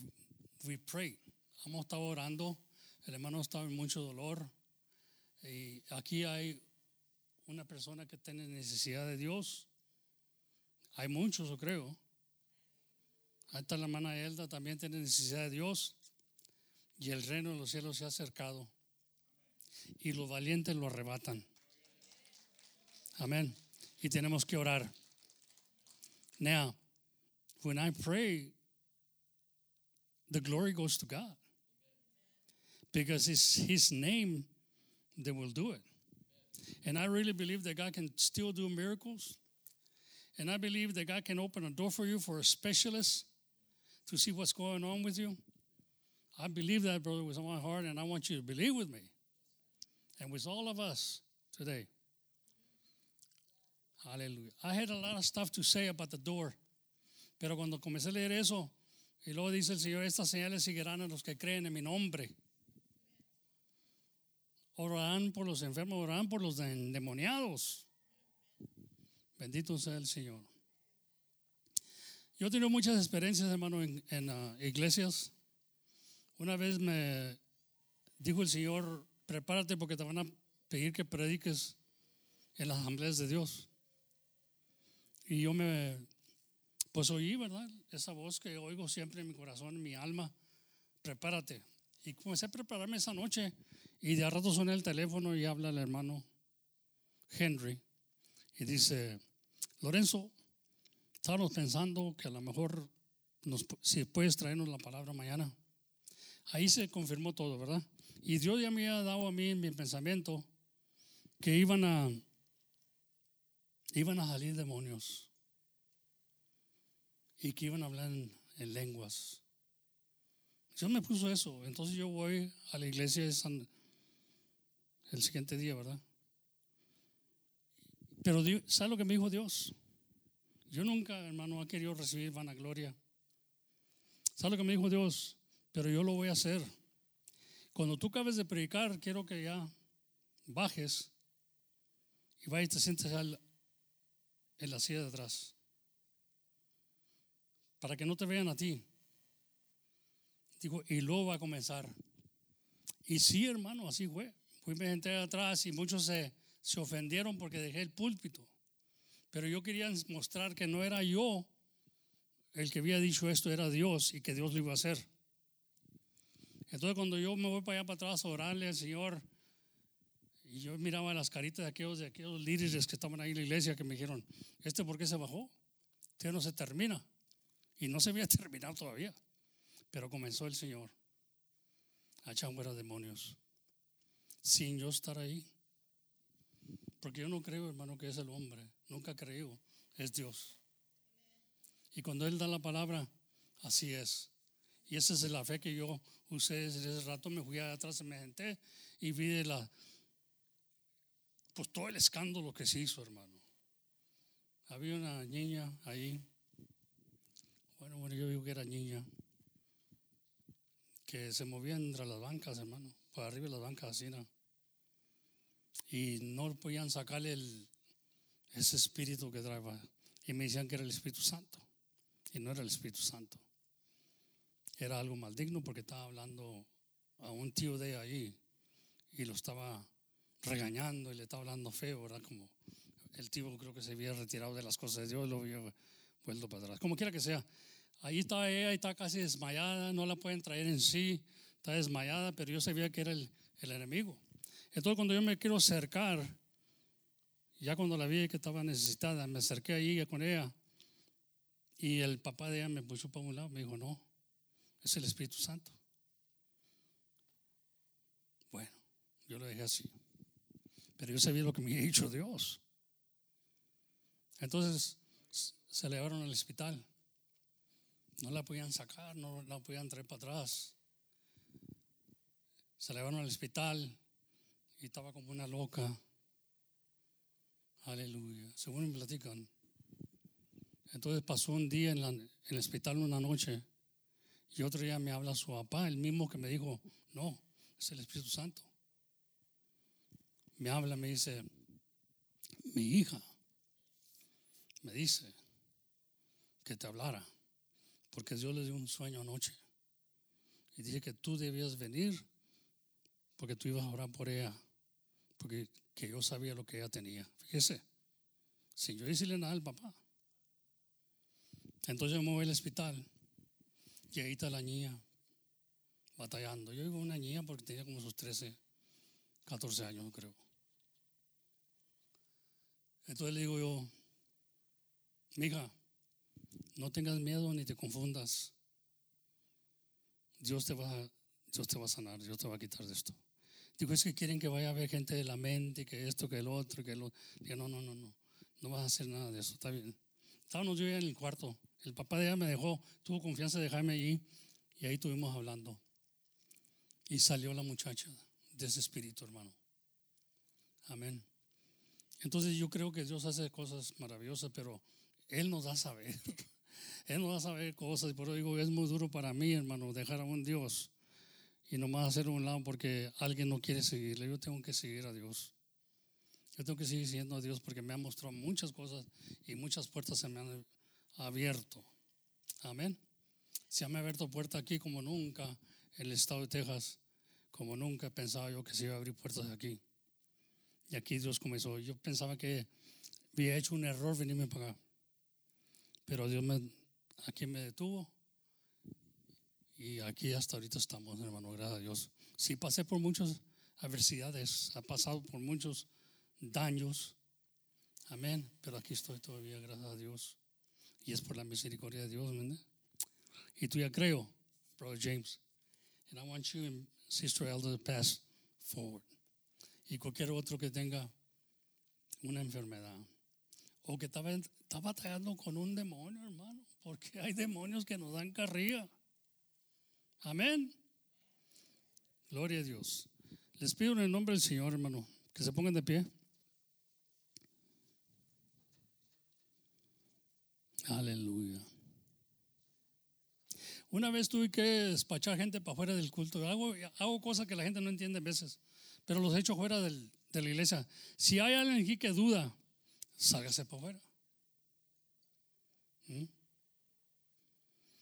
we prayed. Hemos estado orando. El hermano estaba en mucho dolor. Y aquí hay una persona que tiene necesidad de Dios. Hay muchos, yo creo. Ahí está la hermana Elda, también tiene necesidad de Dios. Y el reino de los cielos se ha acercado. Y los valientes lo arrebatan. Amén. Y tenemos que orar. Now, when I pray, the glory goes to God. Because it's His name that will do it. And I really believe that God can still do miracles. And I believe that God can open a door for you for a specialist to see what's going on with you. I believe that, brother, with all my heart, and I want you to believe with me and with all of us today. Hallelujah. I had a lot of stuff to say about the door, pero cuando comencé a leer eso, y luego dice el Señor, estas señales seguirán a los que creen en mi nombre. Orarán por los enfermos, orarán por los endemoniados. Bendito sea el Señor. Yo he tenido muchas experiencias, hermano, en, uh, iglesias. Una vez me dijo el Señor, prepárate porque te van a pedir que prediques en las asambleas de Dios. Y yo me Pues oí, ¿verdad? Esa voz que oigo siempre en mi corazón, en mi alma, prepárate. Y comencé a prepararme esa noche y de a rato suena el teléfono y habla el hermano Henry y dice, Lorenzo, estábamos pensando que a lo mejor nos, si puedes traernos la palabra mañana. Ahí se confirmó todo, ¿verdad? Y Dios ya me había dado a mí en mi pensamiento que iban a iban a salir demonios y que iban a hablar en, en lenguas. Dios me puso eso. Entonces yo voy a la iglesia de San- el siguiente día, ¿verdad? Pero Dios, ¿sabe lo que me dijo Dios? Yo nunca, hermano, he querido recibir vanagloria. ¿Sabe lo que me dijo Dios? Pero yo lo voy a hacer. Cuando tú acabes de predicar, quiero que ya bajes y vayas y te sientes al- en la silla de atrás. Para que no te vean a ti. Digo, y luego va a comenzar. Y sí, hermano, así fue. Fui me senté atrás y muchos se, se ofendieron porque dejé el púlpito. Pero yo quería mostrar que no era yo el que había dicho esto, era Dios y que Dios lo iba a hacer. Entonces cuando yo me voy para allá para atrás a orarle al Señor, y yo miraba las caritas de aquellos, de aquellos líderes que estaban ahí en la iglesia que me dijeron, ¿este por qué se bajó? Este no se termina. Y no se había [LAUGHS] terminado todavía. Pero comenzó el Señor a echar fuera demonios sin yo estar ahí. Porque yo no creo, hermano, que es el hombre. Nunca creo. Es Dios. Y cuando Él da la palabra, así es. Y esa es la fe que yo usé ese rato. Me fui atrás, me senté y vi de la, pues todo el escándalo que se hizo, hermano. Había una niña ahí. Bueno, bueno, yo digo que era niña. Que se movía entre las bancas, hermano. Por arriba de las bancas, así, ¿no? Y no podían sacarle ese espíritu que traía. Y me decían que era el Espíritu Santo. Y no era el Espíritu Santo. Era algo maligno porque estaba hablando a un tío de ahí y lo estaba regañando y le estaba hablando feo, ¿verdad? Como el tío creo que se había retirado de las cosas de Dios, lo había vuelto para atrás. Como quiera que sea. Ahí está ella, y está casi desmayada, no la pueden traer en sí, está desmayada, pero yo sabía que era el, el enemigo. Entonces cuando yo me quiero acercar, ya cuando la vi que estaba necesitada, me acerqué ahí con ella y el papá de ella me puso para un lado, me dijo, no, es el Espíritu Santo. Bueno, yo lo dejé así. Pero yo sabía lo que me había dicho Dios. Entonces se la llevaron al hospital. No la podían sacar, no la podían traer para atrás. Se la llevaron al hospital y estaba como una loca. Aleluya. Según me platican. Entonces pasó un día en, en el hospital una noche y otro día me habla su papá, el mismo que me dijo, no, es el Espíritu Santo. Me habla, me dice, mi hija me dice que te hablara, porque Dios le dio un sueño anoche. Y dice que tú debías venir porque tú ibas a orar por ella, porque que yo sabía lo que ella tenía. Fíjese, sin yo decirle nada al papá. Entonces yo me voy al hospital y ahí está la niña batallando. Yo digo una niña porque tenía como sus 13, 14 años, creo. Entonces le digo yo, mija, no tengas miedo ni te confundas. Dios te va, Dios te va a sanar, Dios te va a quitar de esto. Digo, es que quieren que vaya a ver gente de la mente, que esto, que el otro, que lo. Digo, no, no, no, no, no vas a hacer nada de eso, está bien. Estábamos yo ya en el cuarto. El papá de ella me dejó, tuvo confianza de dejarme allí y ahí estuvimos hablando. Y salió la muchacha de ese espíritu, hermano. Amén. Entonces yo creo que Dios hace cosas maravillosas, pero Él nos da saber. [LAUGHS] Él nos da saber cosas. Y por eso digo, es muy duro para mí, hermano, dejar a un Dios y nomás hacer un lado porque alguien no quiere seguirle. Yo tengo que seguir a Dios. Yo tengo que seguir siguiendo a Dios porque me ha mostrado muchas cosas y muchas puertas se me han abierto. Amén. Se me ha abierto puerta aquí como nunca en el estado de Texas, como nunca pensaba yo que se iba a abrir puertas aquí. Y aquí Dios comenzó. Yo pensaba que había hecho un error venirme para acá. Pero Dios me aquí me detuvo. Y aquí hasta ahorita estamos, hermano, gracias a Dios. Sí pasé por muchas adversidades, ha pasado por muchos daños. Amén. Pero aquí estoy todavía, gracias a Dios. Y es por la misericordia de Dios, ¿verdad? Y tú ya creo, Brother James. And I want you and Sister Elder to pass forward. Y cualquier otro que tenga una enfermedad o que está, batallando con un demonio, hermano, porque [LAUGHS] hay demonios que nos dan carrilla. Amén. Gloria a Dios. Les pido en el nombre del Señor, hermano, que se pongan de pie. Aleluya. Una vez tuve que despachar gente para fuera del culto. Hago, hago cosas que la gente no entiende a veces, pero los he hecho fuera del, de la iglesia. Si hay alguien aquí que duda, sálgase para afuera. ¿Mm?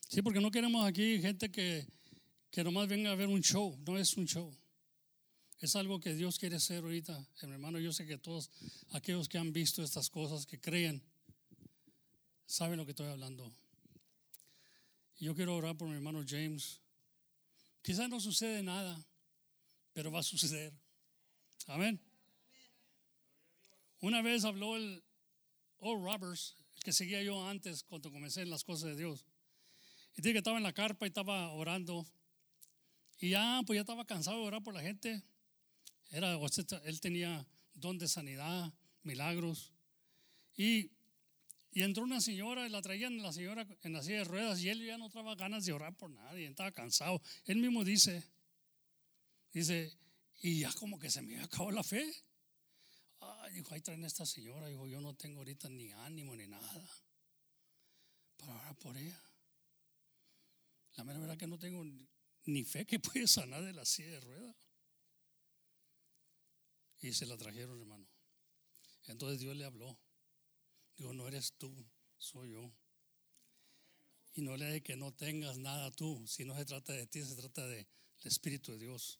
Sí, porque no queremos aquí gente que, que nomás venga a ver un show. No es un show. Es algo que Dios quiere hacer ahorita. Hermano, yo sé que todos aquellos que han visto estas cosas, que creen, saben lo que estoy hablando. Yo quiero orar por mi hermano James. Quizás no sucede nada, pero va a suceder. Amén. Una vez habló el Old Roberts, el que seguía yo antes cuando comencé en las cosas de Dios. Y dije que estaba en la carpa y estaba orando. Y ya, pues ya estaba cansado de orar por la gente. Era, él tenía don de sanidad, milagros. Y, y entró una señora y la traían la señora en la silla de ruedas y él ya no traba ganas de orar por nadie, estaba cansado. Él mismo dice, dice, y ya como que se me acabó la fe. Ay, dijo, ahí traen a esta señora. Dijo, yo no tengo ahorita ni ánimo ni nada para orar por ella. La mera verdad que no tengo ni fe que puede sanar de la silla de ruedas. Y se la trajeron, hermano. Entonces Dios le habló. Dijo, no eres tú, soy yo. Y no le de que no tengas nada tú. Si no se trata de ti, se trata del Espíritu de Dios.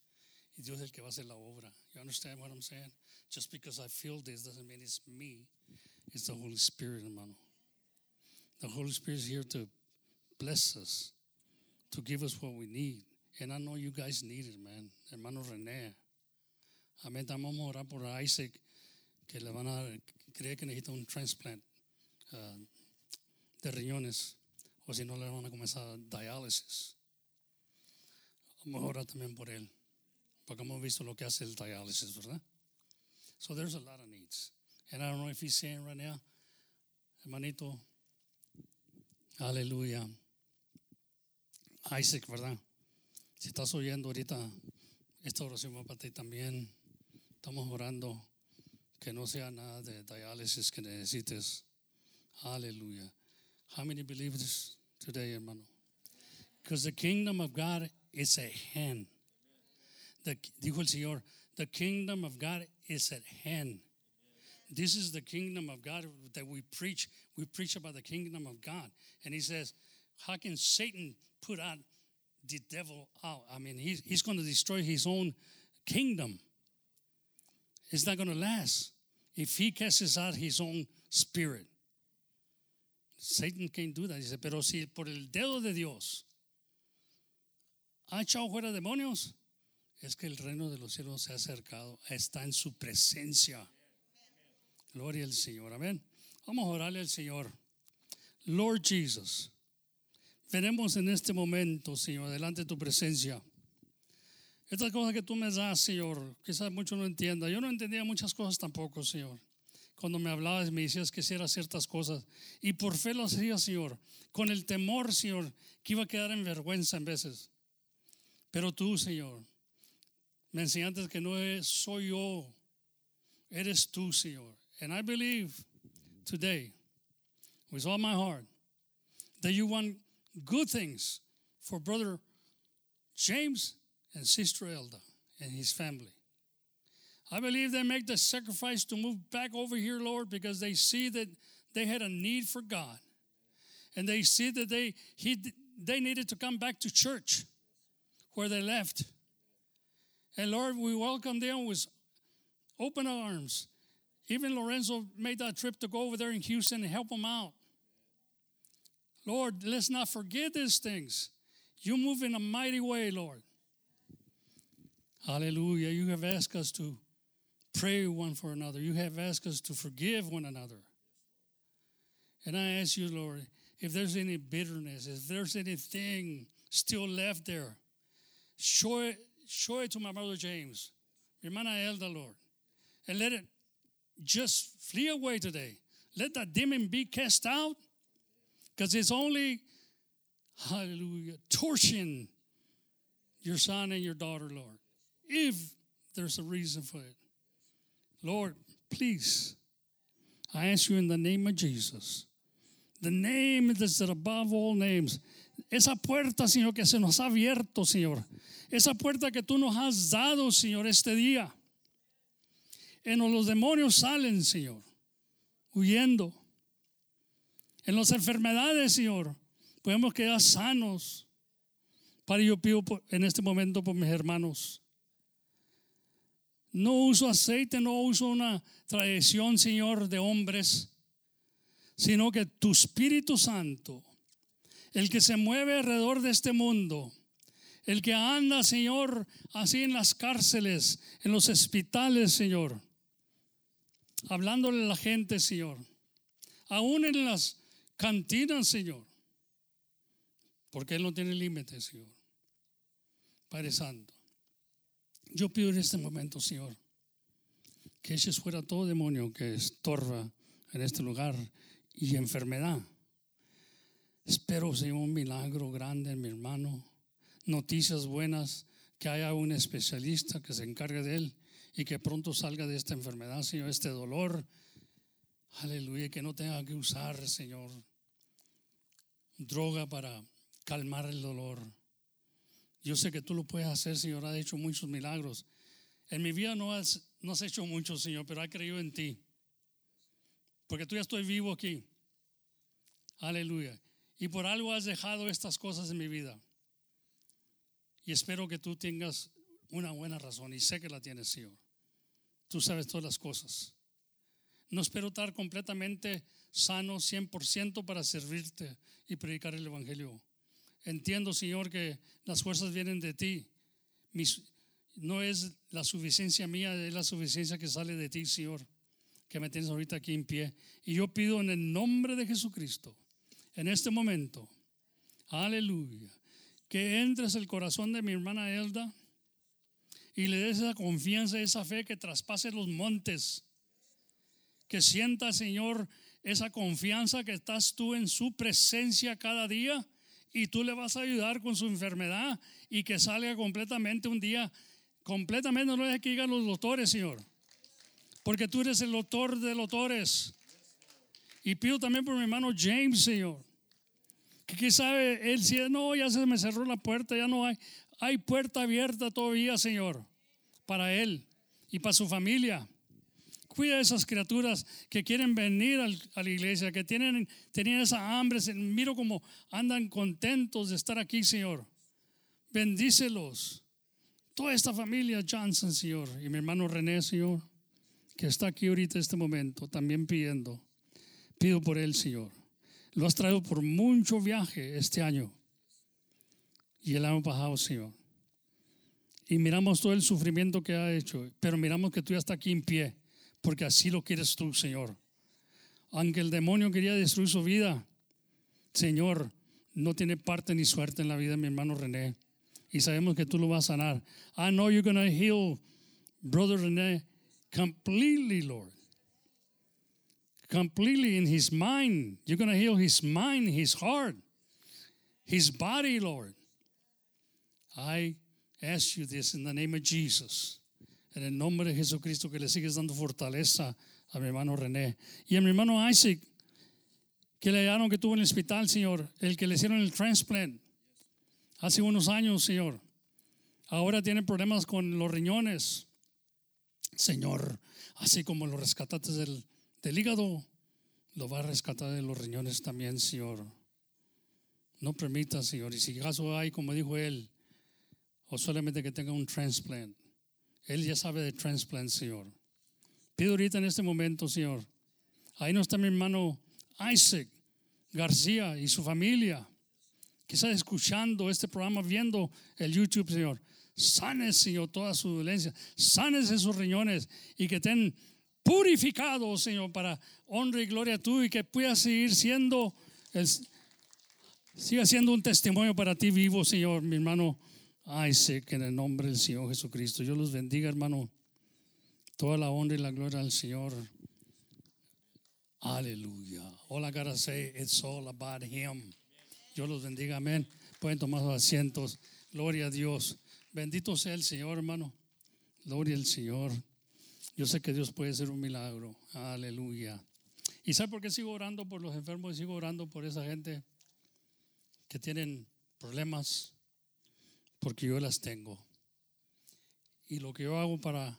Y Dios es el que va a hacer la obra. You understand what I'm saying? Just because I feel this doesn't mean it's me. It's the Holy Spirit, hermano. The Holy Spirit is here to bless us, to give us what we need. And I know you guys need it, man. Hermano René. Amén. Vamos a orar por Isaac, que le van a creer que necesita un transplant uh, de riñones, o si no le van a comenzar diálisis. Vamos a orar también por él, porque hemos visto lo que hace el diálisis, ¿verdad? So there's a lot of needs. And I don't know if he's saying right now, hermanito, aleluya. Isaac, ¿verdad? Si estás oyendo ahorita, esta oración va para ti también. Estamos orando que no sea nada de diálisis que necesites. Aleluya. How many believe this today, hermano? Because the kingdom of God is at hand. The, dijo el Señor, the kingdom of God is at hand. This is the kingdom of God that we preach. We preach about the kingdom of God. And he says, How can Satan put out the devil out? I mean, he's, he's going to destroy his own kingdom. It's not going to last if he casts out his own spirit. Satan can't do that. Dice, pero si por el dedo de Dios ha echado fuera demonios, es que el reino de los cielos se ha acercado, está en su presencia. Gloria al Señor, amén. Vamos a orarle al Señor. Lord Jesus, venemos en este momento, Señor, delante de tu presencia. Estas cosas que tú me das, Señor, quizás muchos no entiendan. Yo no entendía muchas cosas tampoco, Señor. Cuando me hablabas, me decías que hiciera ciertas cosas. Y por fe lo hacía, Señor. Con el temor, Señor, que iba a quedar en vergüenza en veces. Pero tú, Señor, me enseñaste que no soy yo, eres tú, Señor. And I believe today, with all my heart, that you want good things for Brother James and Sister Elda and his family. I believe they make the sacrifice to move back over here, Lord, because they see that they had a need for God. And they see that they, he, they needed to come back to church where they left. And Lord, we welcome them with open arms. Even Lorenzo made that trip to go over there in Houston and help them out. Lord, let's not forget these things. You move in a mighty way, Lord. Hallelujah. You have asked us to pray one for another. You have asked us to forgive one another. And I ask you, Lord, if there's any bitterness, if there's anything still left there, show it, show it to my brother James, hermana Elda, Lord, and let it just flee away today. Let that demon be cast out because it's only, hallelujah, torching your son and your daughter, Lord, if there's a reason for it. Lord, please, I ask you in the name of Jesus, the name that is above all names, esa puerta, Señor, que se nos ha abierto, Señor, esa puerta que tú nos has dado, Señor, este día. En los demonios salen, Señor, huyendo. En las enfermedades, Señor, podemos quedar sanos. Para yo pido en este momento por mis hermanos. No uso aceite, no uso una tradición, Señor, de hombres, sino que tu Espíritu Santo, el que se mueve alrededor de este mundo, el que anda, Señor, así en las cárceles, en los hospitales, Señor, hablándole a la gente, Señor, aún en las cantinas, Señor, porque Él no tiene límites, Señor. Padre Santo, yo pido en este momento, Señor, que eches fuera todo demonio que estorba en este lugar y enfermedad. Espero, Señor, un milagro grande mi hermano, noticias buenas, que haya un especialista que se encargue de él y que pronto salga de esta enfermedad, Señor, este dolor. Aleluya, que no tenga que usar, Señor, droga para calmar el dolor. Yo sé que tú lo puedes hacer, Señor, has hecho muchos milagros. En mi vida no has, no has hecho mucho, Señor, pero he creído en ti. Porque tú ya estoy vivo aquí. Aleluya. Y por algo has dejado estas cosas en mi vida. Y espero que tú tengas una buena razón. Y sé que la tienes, Señor. Tú sabes todas las cosas. No espero estar completamente sano 100% para servirte y predicar el Evangelio. Entiendo, Señor, que las fuerzas vienen de ti. no es la suficiencia mía, es la suficiencia que sale de ti, Señor, que me tienes ahorita aquí en pie. Y yo pido en el nombre de Jesucristo, en este momento, aleluya, que entres el corazón de mi hermana Elda y le des esa confianza, esa fe que traspase los montes. Que sienta, Señor, esa confianza que estás tú en su presencia cada día y tú le vas a ayudar con su enfermedad y que salga completamente un día, completamente, no es que digan los doctores, Señor, porque tú eres el doctor de doctores. Y pido también por mi hermano James, Señor, que quizá él si no, ya se me cerró la puerta, ya no hay, hay puerta abierta todavía, Señor, para él y para su familia. Cuida a esas criaturas que quieren venir a la iglesia, que tienen, tenían esa hambre. Miro como andan contentos de estar aquí, Señor. Bendícelos. Toda esta familia Johnson, Señor, y mi hermano René, Señor, que está aquí ahorita en este momento, también pidiendo. Pido por él, Señor. Lo has traído por mucho viaje este año y el año pasado, Señor. Y miramos todo el sufrimiento que ha hecho, pero miramos que tú ya estás aquí en pie porque así lo quieres tú, Señor. Aunque el demonio quería destruir su vida, Señor, no tiene parte ni suerte en la vida de mi hermano René. Y sabemos que tú lo vas a sanar. I know you're going to heal brother René completely, Lord. Completely in his mind. You're going to heal his mind, his heart, his body, Lord. I ask you this in the name of Jesus. En el nombre de Jesucristo, que le sigues dando fortaleza a mi hermano René. Y a mi hermano Isaac, que le hallaron que tuvo en el hospital, Señor, el que le hicieron el transplant hace unos años, Señor. Ahora tiene problemas con los riñones. Señor, así como lo rescataste del, del hígado, lo va a rescatar de los riñones también, Señor. No permita, Señor. Y si caso hay, como dijo él, o solamente que tenga un transplant. Él ya sabe de transplant, Señor. Pido ahorita en este momento, Señor. Ahí no está mi hermano Isaac. García y su familia, está escuchando este programa, viendo el YouTube, Señor. Sanes, Señor, toda su dolencia. Sanes esos riñones y que estén purificados, Señor, para honra y gloria a tú y que pueda seguir siendo, siendo un testimonio para ti vivo, Señor, mi hermano. Que en el nombre del Señor Jesucristo, yo los bendiga, hermano. Toda la honra y la gloria al Señor. Aleluya. All I gotta say, it's all about Him. Dios los bendiga, amén. Pueden tomar sus asientos. Gloria a Dios. Bendito sea el Señor, hermano. Gloria al Señor. Yo sé que Dios puede hacer un milagro. Aleluya. ¿Y sabe por qué sigo orando por los enfermos? Sigo orando por esa gente que tienen problemas, porque yo las tengo. Y lo que yo hago para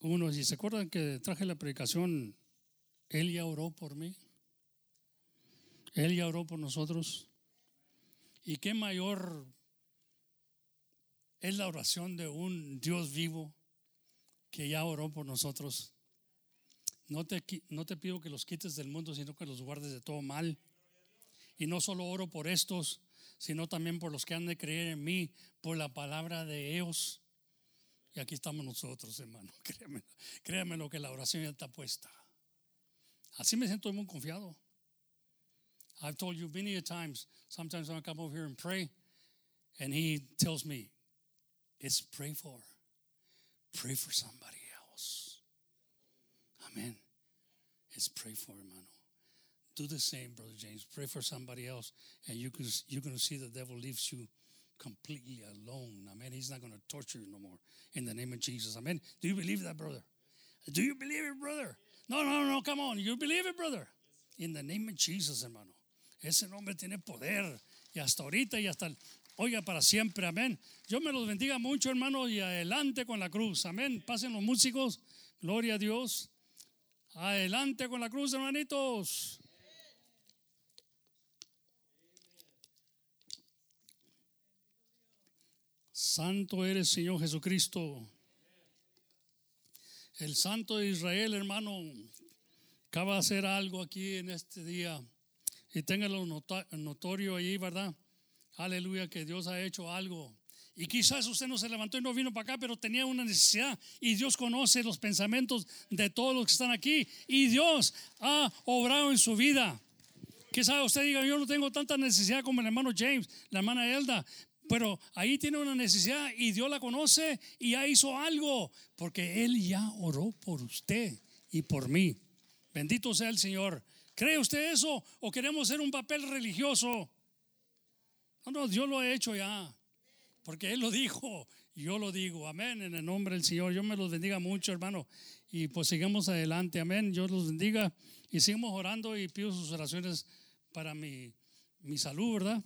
unos, y se acuerdan que traje la predicación, Él ya oró por mí. Él ya oró por nosotros. ¿Y qué mayor es la oración de un Dios vivo que ya oró por nosotros? No te, no te pido que los quites del mundo, sino que los guardes de todo mal. Y no solo oro por estos, sino también por los que han de creer en mí, por la palabra de ellos. Y aquí estamos nosotros, hermano. [LAUGHS] Créame, créame lo que la oración ya está puesta. Así me siento muy confiado. I've told you many times, sometimes when I come over here and pray, and he tells me, it's pray for. Pray for somebody else. Amen. It's pray for, hermano. Do the same, Brother James. Pray for somebody else, and you can, you're going to see the devil leaves you completely alone. Amen. He's not going to torture you no more. In the name of Jesus. Amen. Do you believe that, brother? Do you believe it, brother? No, no, no. Come on. You believe it, brother? In the name of Jesus, hermano. Ese nombre tiene poder. Y hasta ahorita y hasta, oiga, para siempre. Amén. Yo me los bendiga mucho, hermano, y adelante con la cruz. Amén. Pasen los músicos. Gloria a Dios. Adelante con la cruz, hermanitos. Santo eres, Señor Jesucristo. El Santo de Israel, hermano, acaba de hacer algo aquí en este día y téngalo notorio ahí, ¿verdad? Aleluya, que Dios ha hecho algo. Y quizás usted no se levantó y no vino para acá, pero tenía una necesidad. Y Dios conoce los pensamientos de todos los que están aquí. Y Dios ha obrado en su vida. Quizás usted diga, yo no tengo tanta necesidad como el hermano James, la hermana Elda. Pero ahí tiene una necesidad y Dios la conoce y ya hizo algo. Porque Él ya oró por usted y por mí. Bendito sea el Señor. ¿Cree usted eso o queremos ser un papel religioso? No, no, Dios lo ha hecho ya. Porque Él lo dijo, yo lo digo. Amén, en el nombre del Señor. Yo me los bendiga mucho, hermano. Y pues sigamos adelante. Amén. Dios los bendiga. Y sigamos orando y pido sus oraciones para mi, mi salud, ¿verdad?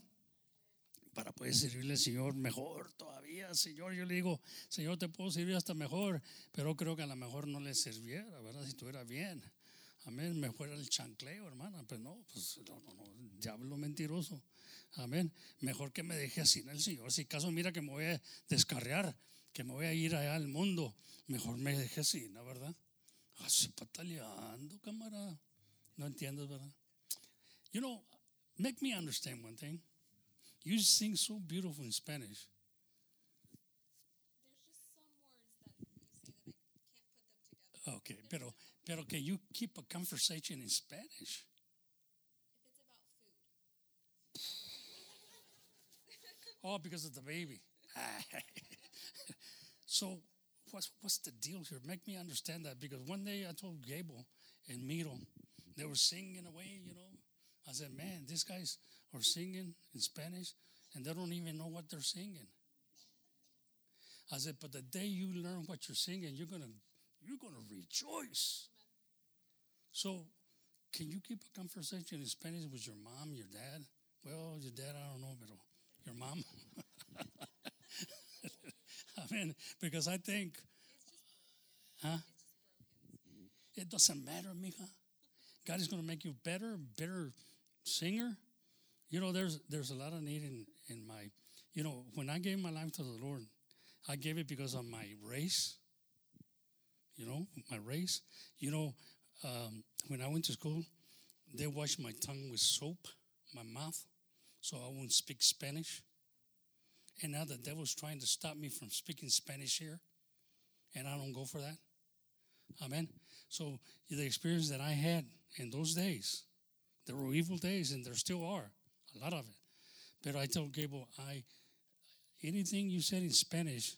Para poder servirle al Señor mejor todavía. Señor, yo le digo, Señor, te puedo servir hasta mejor. Pero creo que a lo mejor no le sirviera, ¿verdad? Si estuviera bien. Amén, me fuera el chancleo, hermana. Pero no, pues no, no, no, diablo mentiroso. Amén. Mejor que me deje así en el Señor. Si caso mira que me voy a descarrear, que me voy a ir allá al mundo, mejor me deje así, ¿no verdad? Así pataleando, camarada. No entiendes, ¿verdad? You know, make me understand one thing. You sing so beautiful in Spanish. There's just some words that you say that I can't put them together. Okay, pero, pero can you keep a conversation in Spanish? Oh, because of the baby. [LAUGHS] so, what's what's the deal here? Make me understand that because one day I told Gable and Miro, they were singing away, you know. I said, man, these guys are singing in Spanish and they don't even know what they're singing. I said, but the day you learn what you're singing, you're gonna you're gonna rejoice. So, can you keep a conversation in Spanish with your mom, your dad? Well, your dad, I don't know, but your mom. [LAUGHS] I mean, because I think, huh? It doesn't matter, mija. God is going to make you better, better singer. You know, there's there's a lot of need in in my, you know, when I gave my life to the Lord, I gave it because of my race. You know, my race. You know, um, when I went to school, they washed my tongue with soap, my mouth, so I won't speak Spanish. And now the devil's trying to stop me from speaking Spanish here, and I don't go for that. Amen. So the experience that I had in those days, there were evil days, and there still are a lot of it. But I told Gable, I anything you said in Spanish,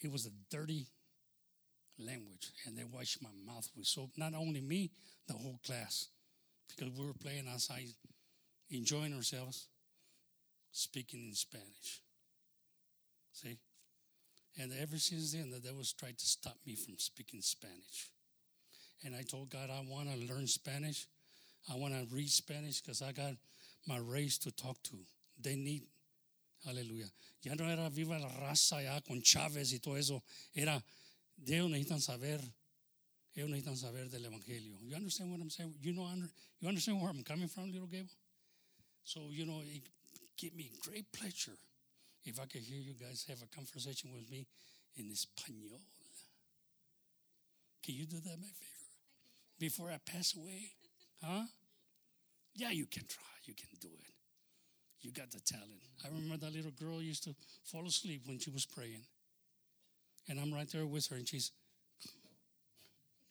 it was a dirty language, and they washed my mouth with soap. Not only me, the whole class, because we were playing outside, enjoying ourselves, speaking in Spanish. See? And ever since then, the devil's tried to stop me from speaking Spanish. And I told God, I want to learn Spanish. I want to read Spanish because I got my race to talk to. They need, aleluya. Ya no era viva la raza ya con Chávez y todo eso. Era, ellos necesitan saber, ellos necesitan saber del Evangelio. You understand what I'm saying? You know, you understand where I'm coming from, little Gable? So, you know, it give me great pleasure if I could hear you guys have a conversation with me in Espanol. Can you do that, my favor? Before I pass away? Huh? Yeah, you can try. You can do it. You got the talent. I remember that little girl used to fall asleep when she was praying. And I'm right there with her, and she's,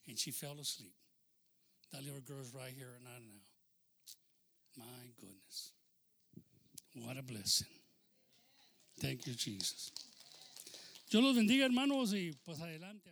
and she fell asleep. That little girl's right here and I now. My goodness. What a blessing. Thank you, Jesus. Dios los bendiga, hermanos, y pues adelante.